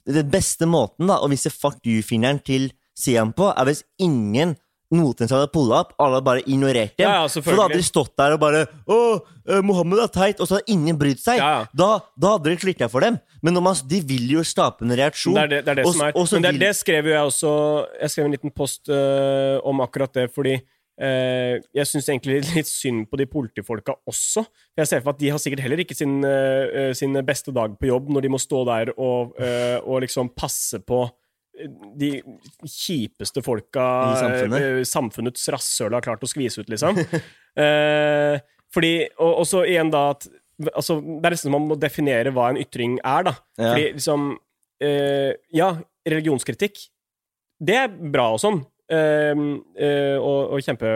Den beste måten da å vise fuck you-fingeren til Siam på, er hvis ingen noensinne hadde pulla opp. Alle hadde bare ignorert dem. Ja, ja, så da hadde de stått der og bare Å, eh, Mohammed er teit, og så hadde ingen brydd seg. Ja. Da, da hadde det klikka for dem. Men man, de vil jo skape en reaksjon. Det er det, det, er det og, som er. og så Men det, vil- det skrev jo jeg også Jeg skrev en liten post øh, om akkurat det, fordi eh, jeg syns egentlig litt synd på de politifolka også. Jeg ser for meg at de har sikkert heller ikke sin, eh, sin beste dag på jobb når de må stå der og, og liksom passe på de kjipeste folka I samfunnet. eh, samfunnets rasshøl har klart å skvise ut, liksom. Eh, fordi, og, så igjen da at altså, Det er nesten som man må definere hva en ytring er, da. Ja. Fordi liksom eh, Ja, religionskritikk, det er bra og sånn. Eh, eh, og og kjempe,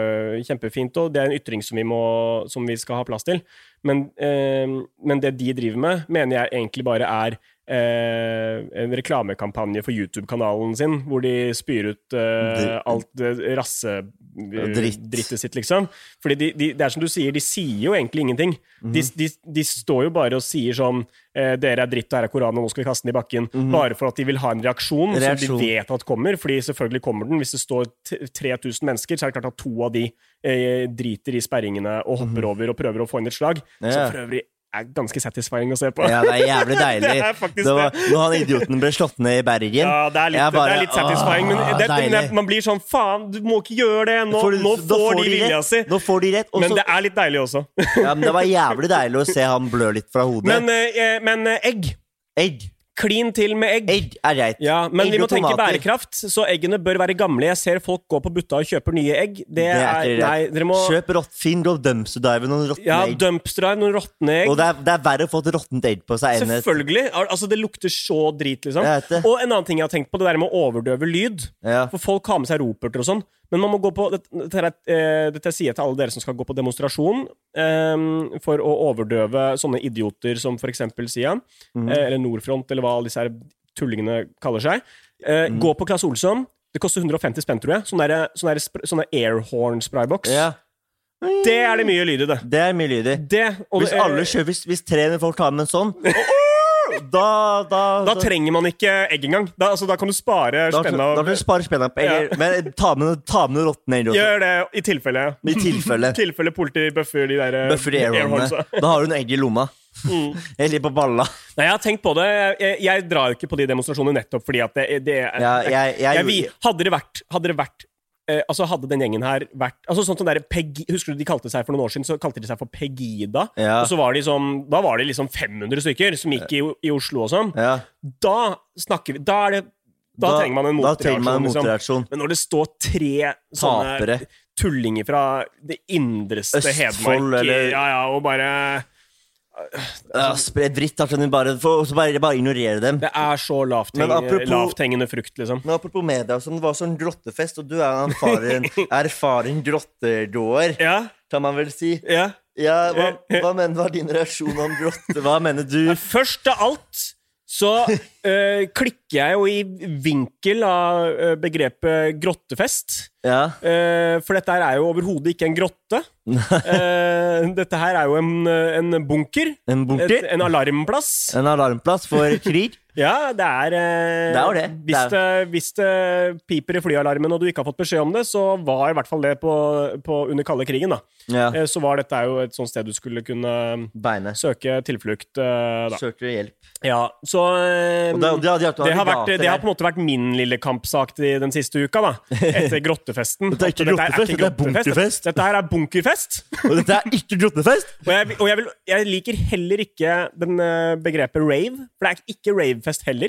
kjempefint, og det er en ytring som vi, må, som vi skal ha plass til. Men, eh, men det de driver med, mener jeg egentlig bare er eh, en reklamekampanje for YouTube-kanalen sin, hvor de spyr ut eh, alt Dritt. rasedrittet sitt, liksom. Fordi de, de, det er som du sier, de sier jo egentlig ingenting. de, -hmm. de, de står jo bare og sier sånn eh, Dere er dritt, og her er Koranen, og nå skal vi kaste den i bakken. Bare for at de vil ha en reaksjon. Reaksjon. som de vet at kommer. Fordi selvfølgelig kommer den. Hvis det står 3000 mennesker, så er det klart at to av de eh, driter i sperringene og hopper over og prøver å få inn et slag. Ja. Så for øvrig er ganske satisfying å se på. Ja, det er jævlig deilig. Det er faktisk det var, når han idioten ble slått ned i Bergen Ja, det er litt, bare, det er litt satisfying, men det, det, man blir sånn Faen, du må ikke gjøre det! Nå, Får nå får, får de de vilja si! Nå får de rett. Også, Men det er litt deilig også. ja, men det var jævlig deilig å se han blø litt fra hodet. Men, eh, men eh, egg Egg. Klin til med egg. Egg er greit. Ja, Men Egg vi må tenke tomater. bærekraft, så eggene bør være gamle. Jeg ser folk gå på butta og kjøper nye egg. Det, Det er er, Nei, dere må Kjøp rått, finn og dumpster dive noen råtne Ja, egg. dumpster drive, noen råtne egg. Og det er, det er verre å få et råttent egg på seg enn et Selvfølgelig. Altså, det lukter så drit, liksom. Og en annen ting jeg har tenkt på, det der med å overdøve lyd. Ja. For folk har med seg roperter og sånn. Men man må gå på Dette, dette, eh, dette sier jeg til alle dere som skal gå på demonstrasjon eh, for å overdøve sånne idioter som for eksempel Sian, Mhm. eh, eller Nordfront, eller hva alle disse her tullingene kaller seg. Mhm. Gå på Claes Olsson. Det koster 150 spenn, tror jeg. Sånne, sånne, sånne airhorn-sprayboks. Ja, Det er det mye lyd i, det. det er mye lyd i. det Hvis alle kjører, hvis, hvis 300 folk tar med en sånn da, da, Da trenger man ikke egg engang. Da, altså, da kan du spare spenna. da kan du spare spenna på egg. Men ta med, ta med noen råtne egg. Gjør det i tilfelle. I tilfelle. Tilfelle politiet bøffer de der Bøffer de airhornene. Da har du noen egg i lomma. Mm. Eller på balla. Nei, jeg har tenkt på det. Jeg, jeg drar jo ikke på de demonstrasjonene nettopp fordi at det, det Ja, jeg- jeg- vi- Hadde det vært, hadde det vært eh, Altså Hadde den gjengen her vært Altså sånn som der Peg, Husker du de kalte seg for noen år siden Så kalte de seg for Pegida. Ja. Og så var de sånn Da var det liksom 500 stykker som gikk i, i Oslo og sånn. Ja. Da snakker vi Da er det Da, Da- trenger man en motreaksjon. man en motreaksjon. motreaksjon. Liksom. Men når det står tre sånne Tapere. tullinger fra det indreste Østfold, Hedmark eller- Ja, ja, og bare Ja, Spre dritt, altså, bare, for, bare, bare ignorere dem. Det er så lavt Men frukt, liksom. Men apropos media, sånn, det var sånn grottefest, og du er en erfaren, erfaren grottedåer, Ja, kan man vel si. ja. Ja, hva, hva mener hva er din reaksjon om grotte? Hva mener du? Først av alt så øh, klikker jeg jo i vinkel av eh, begrepet grottefest. Ja, Uh, for dette her er jo overhodet ikke en grotte. uh, dette her er jo en, en bunker. En bunker? Et, en alarmplass. en alarmplass for krig? Ja, det er eh, Det er det. Hvis Det hvis det piper i flyalarmen og du ikke har fått beskjed om det, så var i hvert fall det på, på under kalde krigen. da. Ja. Eh, så var dette jo et sånt sted du skulle kunne Beine. søke tilflukt. eh, da. Søker hjelp. Ja, så eh, Og det, det, det, det, har vært, det har på en måte vært min lille kampsak den siste uka, da. Etter grottefesten. Dette er ikke grottefest, dette er bunkerfest. Dette her er bunkerfest. Og dette er ikke grottefest! Og, jeg, og jeg, vil, jeg liker heller ikke den eh, begrepet rave, for det er ikke ravefest heller.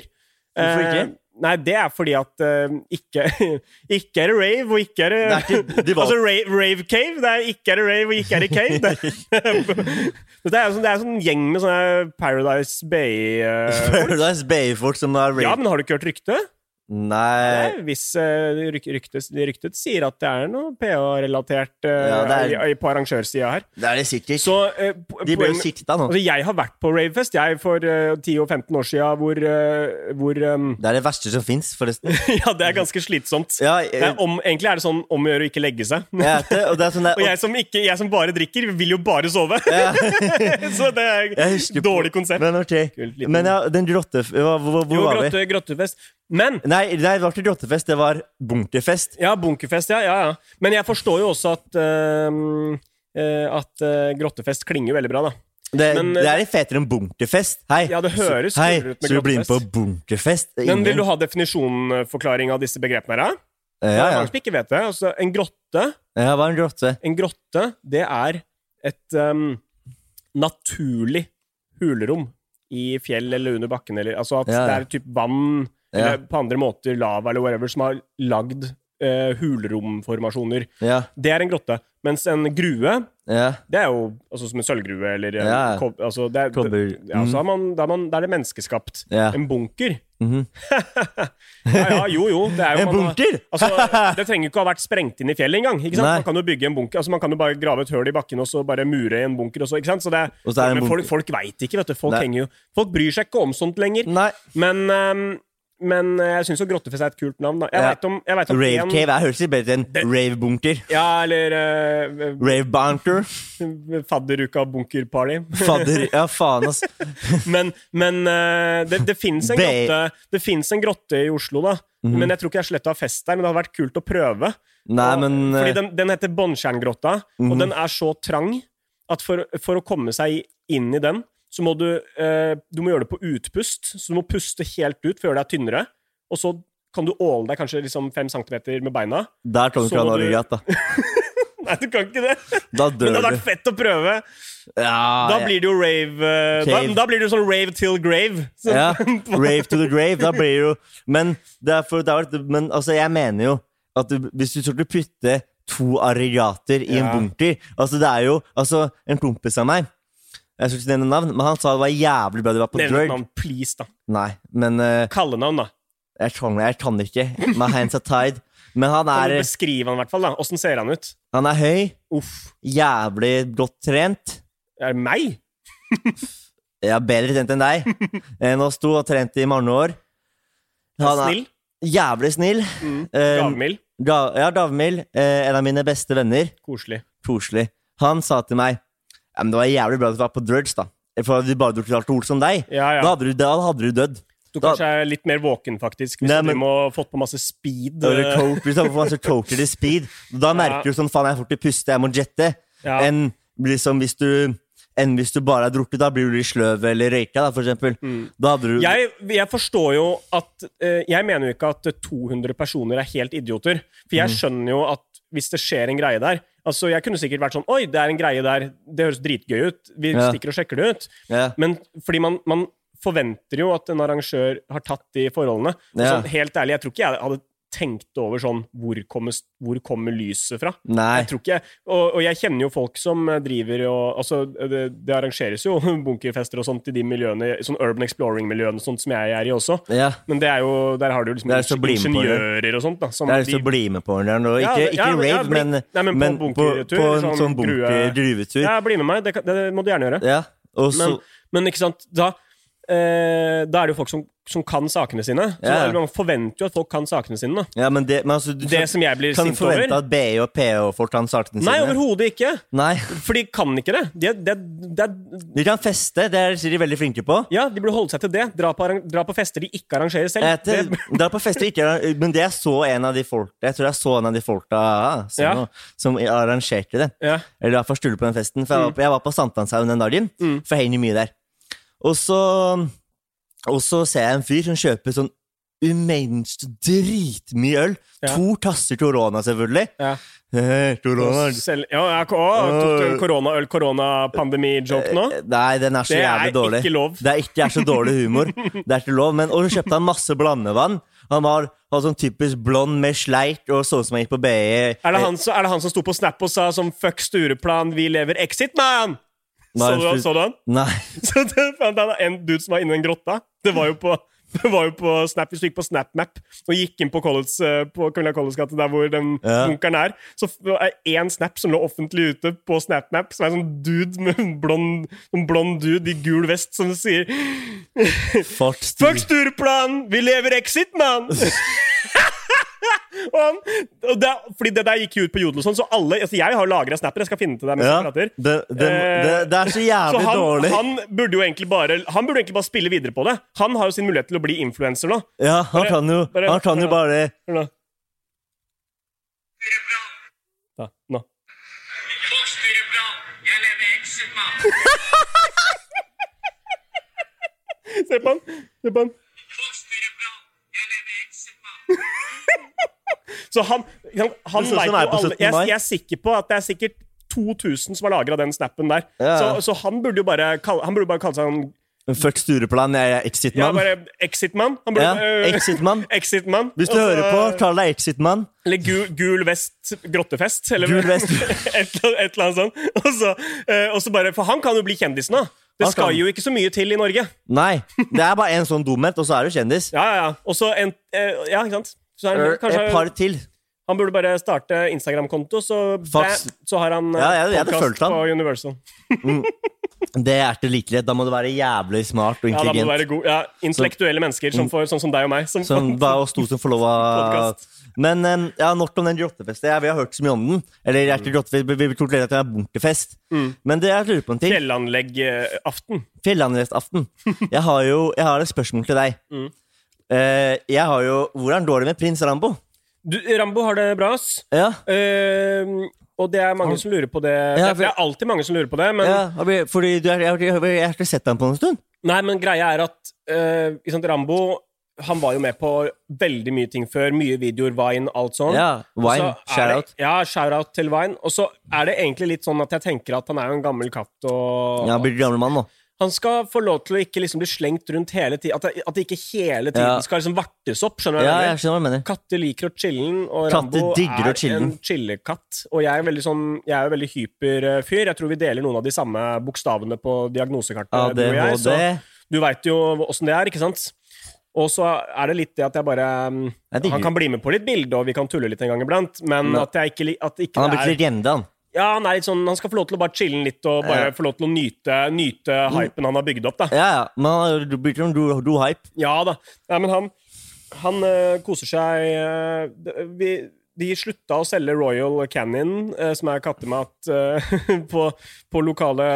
Hvorfor ikke? Eh, nei, det er fordi at eh, ikke, ikke er det rave, og ikke er det, Det er ikke- Altså rave, rave cave, det er ikke er det rave, og ikke er det cave. Det, det er jo sånn, det er en sånn gjeng med sånne Paradise Bay uh, Paradise Bay-folk som er rave. Ja, men har du ikke hørt ryktet? Nei hvis uh, ryktet, ryktet sier at det er noe PH-relatert eh, Ja, på arrangørsida her. Det er det sikkert. Så uh, De ble jo sikta nå. Altså, jeg har vært på ravefest jeg for uh, 10-15 år siden, hvor, uh, hvor um, Det er det verste som fins, forresten. Ja, det er ganske slitsomt. Ja, er om, egentlig er det sånn om å gjøre å ikke legge seg. Jeg det, og det er sånn der, Og jeg som, ikke, jeg som bare drikker, vil jo bare sove. Så det er på- dårlig konsept. Men ok. Kult, Men ja, den grotte... Hvor, hvor, hvor jo, var vi? grottefest. Men Nei, nei, det var ikke grottefest, det var bunkerfest. Ja, bunkerfest, ja. ja, ja. Men jeg forstår jo også at uh, At uh, grottefest klinger veldig bra, da. Det, Men, det er litt fetere enn bunkerfest. Hei, Ja, det høres så, hei, ut med så du blir med på bunkerfest? Er Men vil du ha definisjonforklaring av disse begrepene her? da? Ja, ja. mange som ikke vet det. Altså, en grotte ja, hva er en grotte? En grotte, det er et um, naturlig hulerom i fjell eller under bakken, eller altså at Ja, ja. det er typ vann Ja. eller på andre måter lava eller whatever som har lagd eh, hulromformasjoner. Ja, Det er en grotte. Mens en grue, ja. det er jo altså som en sølvgrue eller en Ja. kob- altså, det er, Kobber. ja, så er man, da er, man, da er det menneskeskapt. Ja. En bunker. Mhm. ja, ja, jo, jo. Det er jo, En har- bunker? altså, det trenger jo ikke å ha vært sprengt inn i fjellet engang. Ikke sant? Nei. Man kan jo bygge en bunker, altså man kan jo bare grave et høl i bakken og så bare mure en bunker. Så, ikke sant? Så det, så det en men folk, bunker. folk veit ikke, vet du. Folk, jo, folk bryr seg ikke om sånt lenger. Nei. Men, ehm, men eh, jeg syns Grottefest er et kult navn. Da. Jeg Ja. vet om, jeg vet om Rave en- cave er høres bedre enn rave bunker. Ja, eller uh, Rave bunker. Fadderuka bunkerparty. Fadder Ja, faen, ass. men men uh, det, det fins en, en grotte i Oslo, da. Mm. Men jeg tror ikke jeg ha fest der. Men det hadde vært kult å prøve. Nei, Og- men Fordi eh, den, den heter Båndtjerngrotta, mm. og den er så trang at for, for å komme seg inn i den, så må du, eh, du må gjøre det på utpust. Så du må puste helt ut for å gjøre deg tynnere. Og så kan du åle deg kanskje liksom fem centimeter med beina. Der kan du han ha noe du- da. Nei, du kan ikke det. Da Men det hadde vært fett å prøve. Ja, Da blir det jo rave uh, da, da blir det jo sånn rave till grave. Så, Ja, rave to the grave. Da blir det jo Men, det er for, det er, men altså, jeg mener jo at du, hvis du skulle putte to arigater i en bunker Altså, det er jo Altså, en kompis av meg Jeg skulle ikke nevne navn, men han sa det var jævlig bra du var på Nevn et Drug. navn, please, da. Nei, men eh, Kallenavn, da. jeg, kan, jeg kan ikke. My hands are tied. Men han Kan du er, beskrive han i hvert fall? da? Åssen ser han ut? han er høy, Uff. jævlig godt trent. Er det meg? Ja, bedre trent enn deg. Nå oss og har trent i mange år. Han er Snill? jævlig snill. Mm. Eh, Gavmild? Ga- ja, Gavmild. Eh, en av mine beste venner. Koselig. Koselig. Han sa til meg ja, men det var jævlig bra at du var på Drudge, da. For hadde du bare drukket alkohol som deg, Ja, ja. da, hadde du, da hadde du dødd. Du Da- kanskje er litt mer våken, faktisk, hvis Nei, du men- må fått på masse speed. Da du eh, coke, hvis du har masse coke speed. Da merker du sånn faen, jeg får ikke puste, jeg må jette. Enn liksom hvis du enn hvis du bare har drukket, da blir du litt sløv eller røyka, da, for eksempel. Da hadde du Mm. jeg, jeg forstår jo at eh, Jeg mener jo ikke at 200 personer er helt idioter. For jeg Mm. skjønner jo at hvis det skjer en greie der Altså, Jeg kunne sikkert vært sånn Oi, det er en greie der. Det høres dritgøy ut. Vi Ja. stikker og sjekker det ut. Ja. Men fordi man, man forventer jo at en arrangør har tatt de forholdene. Ja. sånn, helt ærlig, jeg tror ikke jeg hadde tenkt over sånn Hvor kommer, hvor kommer lyset fra? Nei. Jeg tror ikke, og, og jeg kjenner jo folk som eh, driver og altså, det, det arrangeres jo bunkerfester og sånt i de miljøene, sånn urban exploring-miljøene sånt som jeg er i også. Ja. Men det er jo, der har du liksom er på det. ingeniører og sånt. da som er lyst til å bli med på den der nå. Ja, Ikke, det- ikke ja, rave, bli- men, Nei, men på bunkertur, på en sånn sånn bunker-druvetur. Ja, bli med meg. Det, det må du gjerne gjøre. Ja, og så Men, men ikke sant, da eh, Da er det jo folk som, som kan sakene sine. Så Ja. da- Man forventer jo at folk kan sakene sine. da Ja, men det, men altså, du Det som jeg blir kan sint over forvente at BI og PH får ta sakene Nei, sine? overhodet ikke! Nei. For de kan ikke det. De, er- de, er- de, er- De kan feste, det er de veldig flinke på. ja, de burde holde seg til det. Dra på, dra på fester de ikke arrangerer selv. Etter, Det, det er på fester ikke Men det jeg så en av de folk Jeg tror jeg så en av de folka som, Ja. som arrangerte det. ja. Mm. Eller i hvert fall skulle på den festen. For jeg var, på- jeg var på Sankthanshaugen den dagen, for jeg henger mye der. Og så, og så ser jeg en fyr som kjøper sånn umenneskt dritmye øl. Ja. To tasser Corona, selvfølgelig. Ja. Korona. corona. Selv, ja, jeg, å, en koronaøl, koronapandemi-joke nå? Eh, Nei, den er så Det er jævlig dårlig. ikke lov. Det er ikke det er så dårlig humor. Det er ikke lov, men, Og så kjøpte han masse blandevann. Han var, var sånn typisk blond med sleit og så ut som han gikk på BI. Er han, som- er det han som sto på Snap og sa som 'fuck Stureplan, vi lever exit, man'? Så du, så du han? Nei. Så det, det er en dude som var inni den grotta. Det var jo på, det var jo på Snap, du gikk på SnapMap og gikk inn på College, eh, på Camilla Colletts gate, der hvor den Ja. bunkeren er, så det er én snap som lå offentlig ute på SnapMap, som er en sånn dude med en blond, en blond dude i gul vest som sier Fuck Fuck Stureplan! Vi lever exit, mann! og han, og det, fordi det der gikk jo ut på Jodel og sånn, så alle altså Jeg har lagra snapper, jeg skal finne til deg Ja, det, det, det, det er så Så jævlig han, dårlig. han burde jo egentlig bare Han burde egentlig bare spille videre på det. Han har jo sin mulighet til å bli influenser nå. Ja, han Bare- kan jo, bare- han kan jo bare Hør nå. Ja, nå. Se på han. Se på han. Så han, han, han er jo alle jeg, jeg er sikker på at det er sikkert 2000 som har lagra den snappen der. Ja. Så, så han burde jo bare han burde bare kalle seg en Fuck Stureplan, jeg er Exit-mann. Ja, Exit-mann. Ja, Exit-mann. Exit-mann. Hvis du Også, hører på, kall deg Exit-mann. Eller gul, gul vest grottefest. Eller Gul vest. et, et eller annet sånt. Og så, eh, og så bare, for han kan jo bli kjendis nå. Det skal jo ikke så mye til i Norge. Nei, det er bare en sånn dumhet, og så er du kjendis. Ja, ja, ja. Og så en eh, Ja, ikke sant? Så er han, Et par til. han burde bare starte Instagram-konto, så, så har han eh, Ja, jeg- jeg hadde podcast på Universal. Det er til likelig. Da må du være jævlig smart og intelligent. Ja, da må du være god. Ja, Intellektuelle mennesker, som får, sånn som deg og meg. Som, Som bare oss to som får lov av. Men eh, ja, nok om den grottefesten. Ja, vi har hørt så mye om den. Eller jeg er ikke grottefest, vi tror at det er bunkerfest. Mm. Men det jeg lurer på en ting Fjellanlegg-aften. Fjellandrestaften. Jeg har jo jeg har et spørsmål til deg. Mm. Eh, jeg har jo Hvordan går det med prins Rambo? Du, Rambo har det bra, ass. Ja, Eh, og det er mange som lurer på det. Ja, det, er alltid mange som lurer på det, men ja fordi du er, jeg, jeg, jeg har ikke sett ham på en stund. Nei, men greia er at eh, liksom, Rambo han var jo med på veldig mye ting før. Mye videoer, Vine, alt sånn. Ja, Vine, er shout-out. Ja, shout-out til Vine. Og så er det egentlig litt sånn at jeg tenker at han er jo en gammel katt, og Ja, blir gammel mann nå. Han skal få lov til å ikke liksom bli slengt rundt hele tiden. At, det- at det ikke hele tiden Ja. skal liksom vartes opp. Skjønner du Ja, jeg skjønner hva du mener. Katter liker å chille'n, og Katter Rambo er en chillekatt. Og jeg er veldig sånn Jeg er jo veldig hyperfyr. Jeg tror vi deler noen av de samme bokstavene på diagnosekartet. du og jeg, så du veit jo åssen det er, ikke sant? Og så er det litt det at jeg bare mm, Jeg Han kan bli med på litt bilde, og vi kan tulle litt en gang iblant, men Men- at jeg ikke, at ikke Han har blitt litt gjemte, han. Ja, han er litt sånn Han skal få lov til å bare chille litt og bare Ja. få lov til å nyte, nyte hypen han har bygd opp, da. Ja, ja. Men han blitt en du, du hype. Ja da. Nei, men han, han eh, koser seg eh, vi, De slutta å selge Royal Canyon, eh, som er kattemat, eh, på, på lokale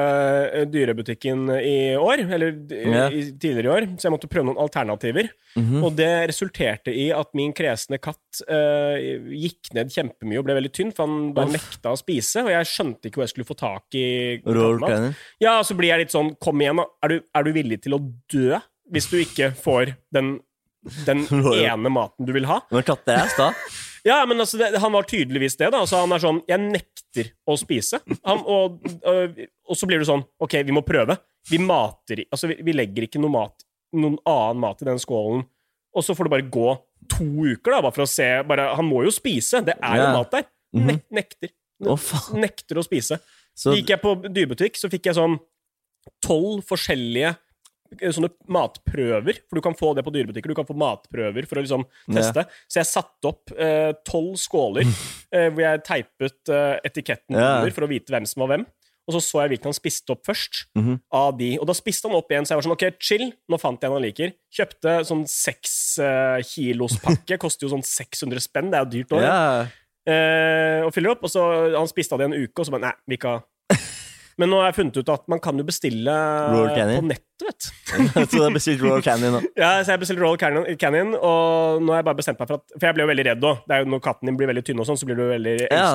eh, dyrebutikken i år. Eller d- i, tidligere i år. Så jeg måtte prøve noen alternativer. Mhm. Og det resulterte i at min kresne katt uh, gikk ned kjempemye og ble veldig tynn, for han bare Uff. nekta å spise. Og jeg skjønte ikke hvor jeg skulle få tak i Royal kattemat. Canyon. Ja, så blir jeg litt sånn Kom igjen, da. Er du, er du villig til å dø hvis du ikke får den, den ene maten du vil ha? Men katter er sta. Ja, men altså, det, han var tydeligvis det, da. Altså, han er sånn Jeg nekter å spise. Han, og, og, og så blir det sånn OK, vi må prøve. Vi mater Altså, vi, vi legger ikke noe mat, noen annen mat i den skålen, og så får det bare gå to uker, da, bare for å se bare, Han må jo spise. Det er jo Ja. mat der. Ne nekter. Ne. Nekter å spise. Så Gikk jeg på dyrebutikk, så fikk jeg sånn tolv forskjellige sånne matprøver. For du kan få det på dyrebutikker. Du kan få matprøver for å liksom Ja. teste. Så jeg satte opp eh, tolv skåler eh, hvor jeg teipet eh, etiketten Ja. under for å vite hvem som var hvem. Og så så jeg hvilken han spiste opp først. Mhm. Av de. Og da spiste han opp igjen, så jeg var sånn OK, chill, nå fant jeg en han liker. Kjøpte sånn seks uh, kilos pakke. Koster jo sånn 600 spenn. Det er jo dyrt òg. ja. Uh, og fyller opp, og så Han spiste av det en uke, og så bare Nei, vi ha Men nå har jeg funnet ut at man kan jo bestille Royal på nettet, vet du. Så du har bestilt Royal Canyon da? Ja, så jeg har bestilt Royal Canyon, Canyon, og nå har jeg bare bestemt meg for at For jeg ble jo veldig redd òg. Når katten din blir veldig tynn, og sånn, så blir du veldig Ja.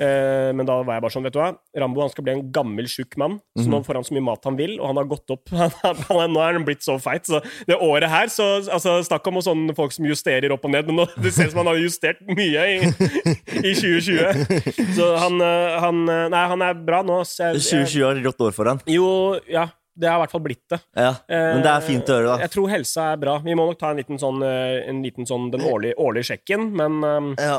Eh, men da var jeg bare sånn, vet du hva. Rambo han skal bli en gammel, tjukk mann. Så Mhm. nå får han så mye mat han vil, og han har gått opp Nå er han blitt så feit. Så det året her, så altså, Snakk om sånne folk som justerer opp og ned, men nå, det ser ut som han har justert mye i, i 2020. Så han, eh, han eh, Nei, han er bra nå. Så jeg, 2020 har rått år for han. jo, ja. Det har i hvert fall blitt det. Ja. Men det er fint å høre, da. Jeg tror helsa er bra. Vi må nok ta en liten sånn, en liten sånn den årlige, årlige sjekken, men, eh, Ja.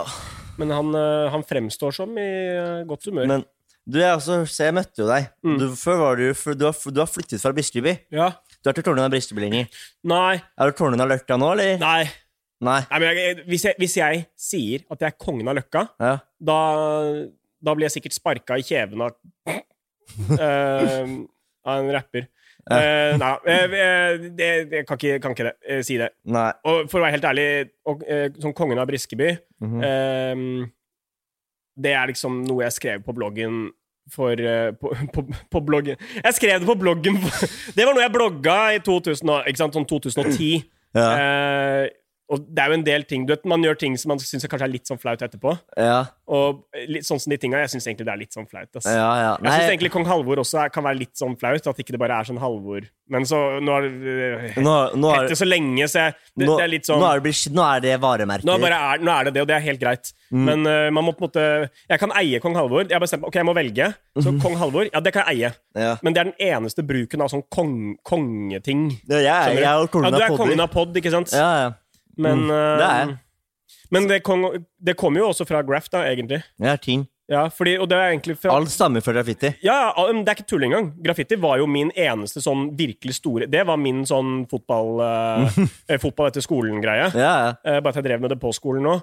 Men han, eh, han fremstår som i eh, godt humør. Men du, jeg, se, jeg møtte jo deg. Mm. Du, før var du, du, har, du har flyttet fra Briskeby. ja. Du er Tårnund av Briskeby lenger. Nei. Er du Tårnund av Løkka nå, eller? Nei. Nei. Nei men jeg, hvis, jeg, hvis jeg sier at jeg er kongen av Løkka, Ja. da, da blir jeg sikkert sparka i kjeven av uh, Av en rapper. Eh, nei, da. eh, det, jeg kan ikke, kan ikke det, eh, si det. Nei. Og for å være helt ærlig, og, eh, som kongen av Briskeby Mhm. eh, Det er liksom noe jeg skrev på bloggen for eh, på, på, på bloggen Jeg skrev det på bloggen Det var noe jeg blogga i 2000, ikke sant, sånn 2010. Ja. Og det er jo en del ting du vet, Man gjør ting som man syns kanskje er litt sånn flaut etterpå. Ja. Og litt sånn som de tinga, Jeg syns egentlig det er litt sånn flaut. Altså. Ja, ja. Jeg syns egentlig kong Halvor også er, kan være litt sånn flaut. At ikke det bare er sånn Halvor. Men så Nå er det nå, hett det så lenge, så jeg, det, nå, det er litt sånn nå, er det, nå er det varemerker. nå, er, nå er det det, og det er helt greit. Mm. Men eh, man må på en måte Jeg kan eie kong Halvor. Jeg har bestemt ok, jeg må velge. Så kong Halvor, ja, det kan jeg eie. Ja. Men det er den eneste bruken av sånn kong, kongeting. Ja, jeg, jeg er jo Ja, du er kongen av pod, ikke sant? Ja, ja. Men, Mm, det er jeg. men det, kom, det kommer jo også fra Graff, da, egentlig. Ja, ting. Ja, fordi, og det er egentlig fra Alt stammer fra graffiti. Ja, det er ikke tull engang. Graffiti var jo min eneste sånn virkelig store Det var min sånn fotball uh, Fotball etter skolen-greie. Ja, ja. Uh, bare at jeg drev med det på skolen nå.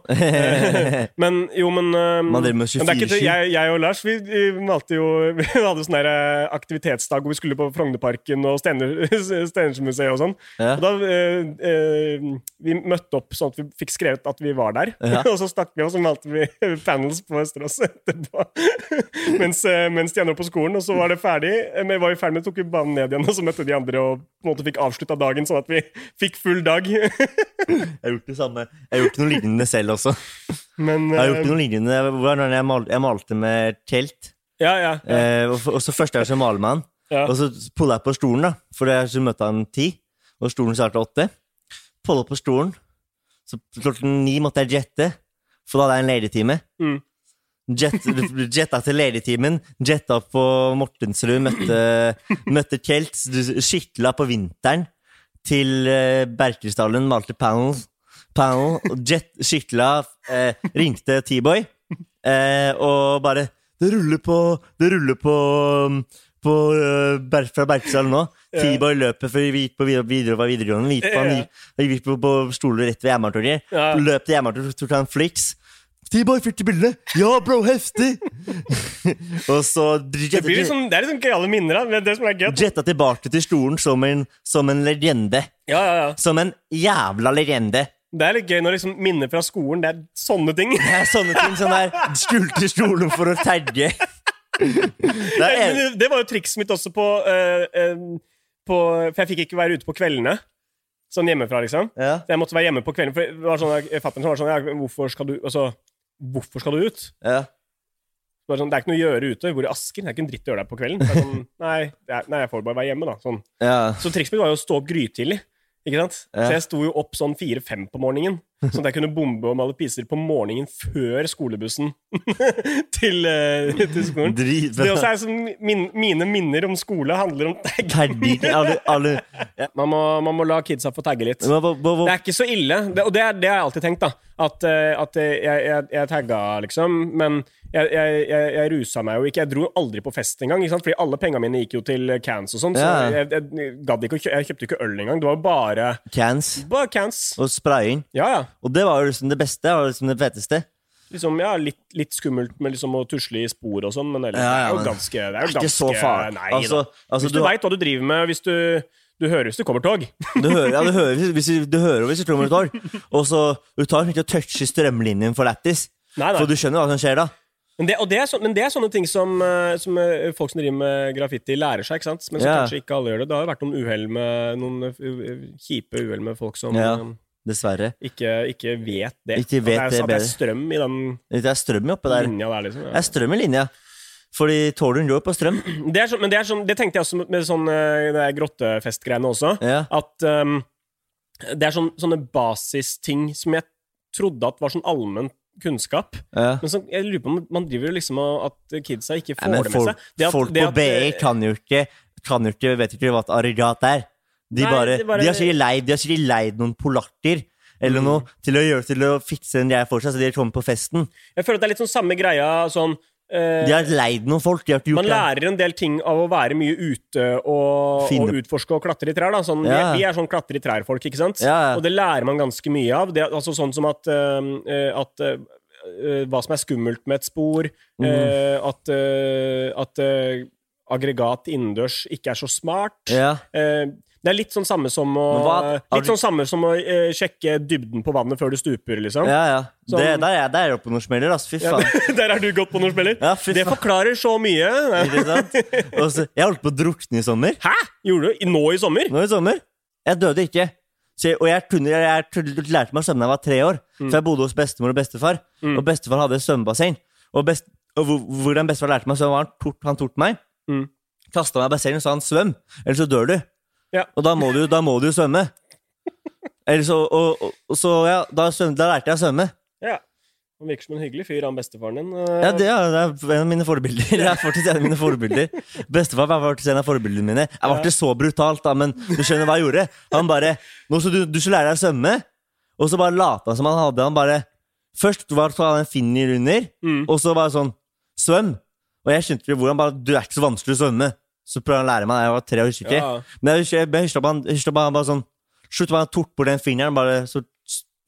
Men jo, men uh, Man driver med men det er ikke til- jeg, jeg og Lars vi, malte jo Vi hadde sånn aktivitetsdag hvor vi skulle på Frognerparken og Stener- Steinersmuseet og sånn. Ja. Og da Vi møtte opp sånn at vi fikk skrevet at vi var der. Og så stakk vi, og så malte vi panels på Østerås etterpå. mens, eh, mens de andre var på skolen, og så var det ferdig. Eh, Men var vi ferdig med, tok vi banen ned igjen, og så møtte de andre og på en måte fikk avslutta dagen, sånn at vi fikk full dag. Jeg har gjort det samme. Jeg har gjort noe lignende selv også. Men Jeg har gjort eh, noe lignende det jeg, mal, jeg malte med telt. ja, ja, ja. Eh, og, og så første gang så maler man. Ja. Og så pulla jeg på stolen, da. For jeg så møtte han ti, og stolen starta åtte. folde på stolen. Så klokken ni måtte jeg jette, for da hadde jeg en legetime. Mm. Jet, jetta til legetimen, jetta på Mortensrud, møtte, møtte Kjelt, skitla på vinteren til uh, malte panel, panel jet, skitla, eh, ringte T-boy, eh, og bare Det ruller på Det ruller på på, uh, fra Berkelsdalen nå. T-boy løper, for vi gikk på videre, videregående. Vi gikk på, vi gikk på, på stoler rett ved Jernbanetorget. Ja. Løp til Jernbanetorget, tok han fliks. T-boy fyrt i bildet! Ja, bro, heftig! og så Det, blir sånn, det er liksom gøyale minner. da. Det er det som er gøy. jetta tilbake til stolen som en, som en legende. Ja, ja, ja. Som en jævla legende. Det er litt gøy når liksom minner fra skolen Det er sånne ting. Det er sånne ting som er skulte stolen for å tagge. Det er en, det var jo trikset mitt også på, uh, uh, på For jeg fikk ikke være ute på kveldene. Sånn hjemmefra, liksom. ja, Så jeg måtte være hjemme på kvelden. For det var sånn, fatteren var sånn ja, Hvorfor skal du Altså, hvorfor skal du ut? ja. Det, er, sånn, det er ikke noe å gjøre ute. Hvor i Asker. Det er ikke en dritt å gjøre der på kvelden. Det er sånn, nei, er, nei, jeg får bare være hjemme, da. Sånn. ja. Så trikset mitt var jo å stå opp grytidlig. Ikke sant? Ja. Så jeg sto jo opp sånn fire-fem på morgenen, sånn at jeg kunne bombe og male piser på morgenen før skolebussen til, uh, til skolen. Drit det også er sånn, min, Mine minner om skole handler om tagging. Man man må la kidsa få tagge litt. Hva- hva- hva- Det er ikke så ille, det, og det, er, det har jeg alltid tenkt, da. At, uh, at eh, jeg, jeg, jeg tagga, liksom, men jeg, jeg, jeg, rusa meg jo ikke. Jeg dro aldri på fest engang, ikke sant? fordi alle pengene mine gikk jo til cans og sånn. Så Ja. jeg, kjøpte ikke øl engang. Det var bare, Cans bare cans. og spraying. Ja, ja. Og det var jo liksom det beste. og liksom det feteste. Liksom, ja litt, litt skummelt med liksom å tusle i spor og sånn, men ellers Ja, ja, det er jo ganske Det er jo ganske, ikke så farlig. Nei Altså- altså, hvis du, du veit hva du driver med, hvis du du hører hvis det kommer tog. Du hører, ja, du hører, hvis, du- du hører hvis det kommer tog. Og så du tar ikke å touche strømlinjen for lættis. For du skjønner hva som skjer da. Men det, og det så, men det er sånne ting som, eh, som eh, folk som driver med graffiti, lærer seg. ikke sant? Men så Ja. kanskje ikke alle gjør det. Det har jo vært noen uhell med noen eh, kjipe uhell med folk som Ja. Dessverre. ikke, ikke vet det. Ikke vet at det, er, at det er strøm i den Det er strøm oppe der. linja der, liksom. Det er strøm i linja. Fordi tårnen går på strøm. Det, er så, men det, er sånn, det tenkte jeg også med sånn eh, det grottefestgreiene også. Ja. At um, det er sånn, sånne basisting som jeg trodde at var sånn allmenn kunnskap. Ja. Men så, jeg lurer på om man driver jo liksom og at kidsa ikke får ja, det med folk, seg. Det at- folk på BI eh, kan jo ikke Kan jo ikke, vet ikke hva et arigat er. De, Nei, bare, bare- de har sikkert leid, har leid noen polakker eller noe til å gjøre til å fikse en greie for seg, så de kommer på festen. Jeg føler at det er litt sånn samme greia sånn De har leid noen folk. Man lærer en del ting av å være mye ute og, og utforske og klatre i trær. Sånn, Ja. vi, vi er sånn klatre i trær-folk, ikke sant? Ja. Og det lærer man ganske mye av. Det, altså sånn som at, uh, at uh, Hva som er skummelt med et spor. Mhm. eh, at at aggregat innendørs ikke er så smart. Ja. Det er litt sånn samme som å, litt sånn samme som å eh, sjekke dybden på vannet før du stuper, liksom. Ja, ja. Som, Det, der er der er jeg på noen smeller, ass. Fy Ja, faen. Der er du godt på noen smeller. Ja, det forklarer så mye. Ikke sant? Og så, jeg holdt på å drukne i sommer. Hæ? Gjorde du nå i sommer? Nå i sommer. Jeg døde ikke. Så og jeg, kunne, jeg, jeg lærte meg å svømme da jeg var tre år. Mm. For jeg bodde hos bestemor og bestefar. Og bestefar hadde svømmebasseng. Og, best, og hvor- hvordan bestefar lærte meg å svømme, var han tort, han tort meg. Mm. Kasta meg i bassenget og sa han 'svøm', ellers så dør du. Ja. Og da må du, da må du jo svømme. Eller så, og, og, og så ja, da, svøm, da lærte jeg å svømme. Ja. Han virker som en hyggelig fyr, han bestefaren din. Eh, Ja, det er, det er en av mine forbilder. Det er fortsatt en av mine forbilder. Bestefar var faktisk en av forbildene mine. Jeg var ikke så brutalt, da, men du skjønner hva jeg gjorde. Han bare Nå skal du, du skal lære deg å svømme. Og så bare lata han som han hadde Han bare Først var han en finner under, Mm. og så bare sånn Svøm! Og jeg skjønte ikke hvordan bare Du er ikke så vanskelig å svømme. Så prøvde han å lære meg. Jeg var tre år, husker ikke. Ja. Men jeg husker, han, han bare sånn Slutt å torte bort den fingeren, bare så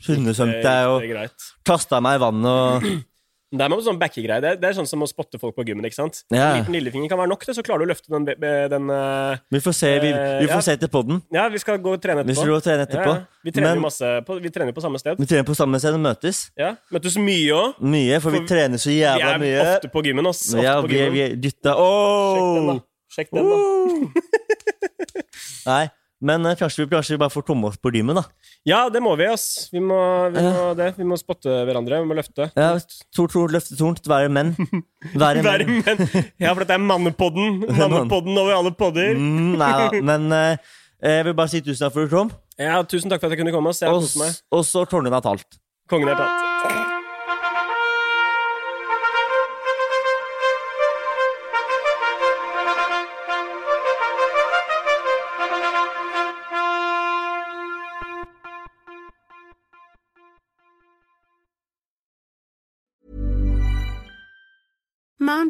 hundesvømte jeg og kasta meg i vannet og Det er med sånn. Det, er- det er sånn som å spotte folk på gymmen. ikke sant? Ja. En liten lillefinger kan være nok, det, så klarer du å løfte den, den eh, Vi får se, vi, vi får Ja. se til podden. Ja, vi skal gå og trene etterpå. Vi skal gå og trene etterpå. Ja. Vi trener Men- masse på, vi trener på samme sted. Vi trener på samme sted og møtes. Ja. Møtes mye òg. Mye, for vi trener så Vi jævla er mye. ofte på gymmen. Ofte Ja, på vi gymmen. vi er den, da. Sjekk den, da. Nei, men eh, kanskje vi, kanskje vi bare får komme oss på dymen da. Ja, det må vi, ass. Vi må, vi må, det. Vi må spotte hverandre. Vi må løfte. Ja, Tor, tor, løfte tornt, være menn. Være Være menn. menn. Ja, for dette er mannepodden. Mannepodden over alle podder. Mm, nei da, men eh, jeg vil bare si tusen takk for at du kom. Ja, tusen takk for at jeg kunne komme. ass. Jeg har Og, kost meg. s- og så kongen har talt. Kongen er tatt.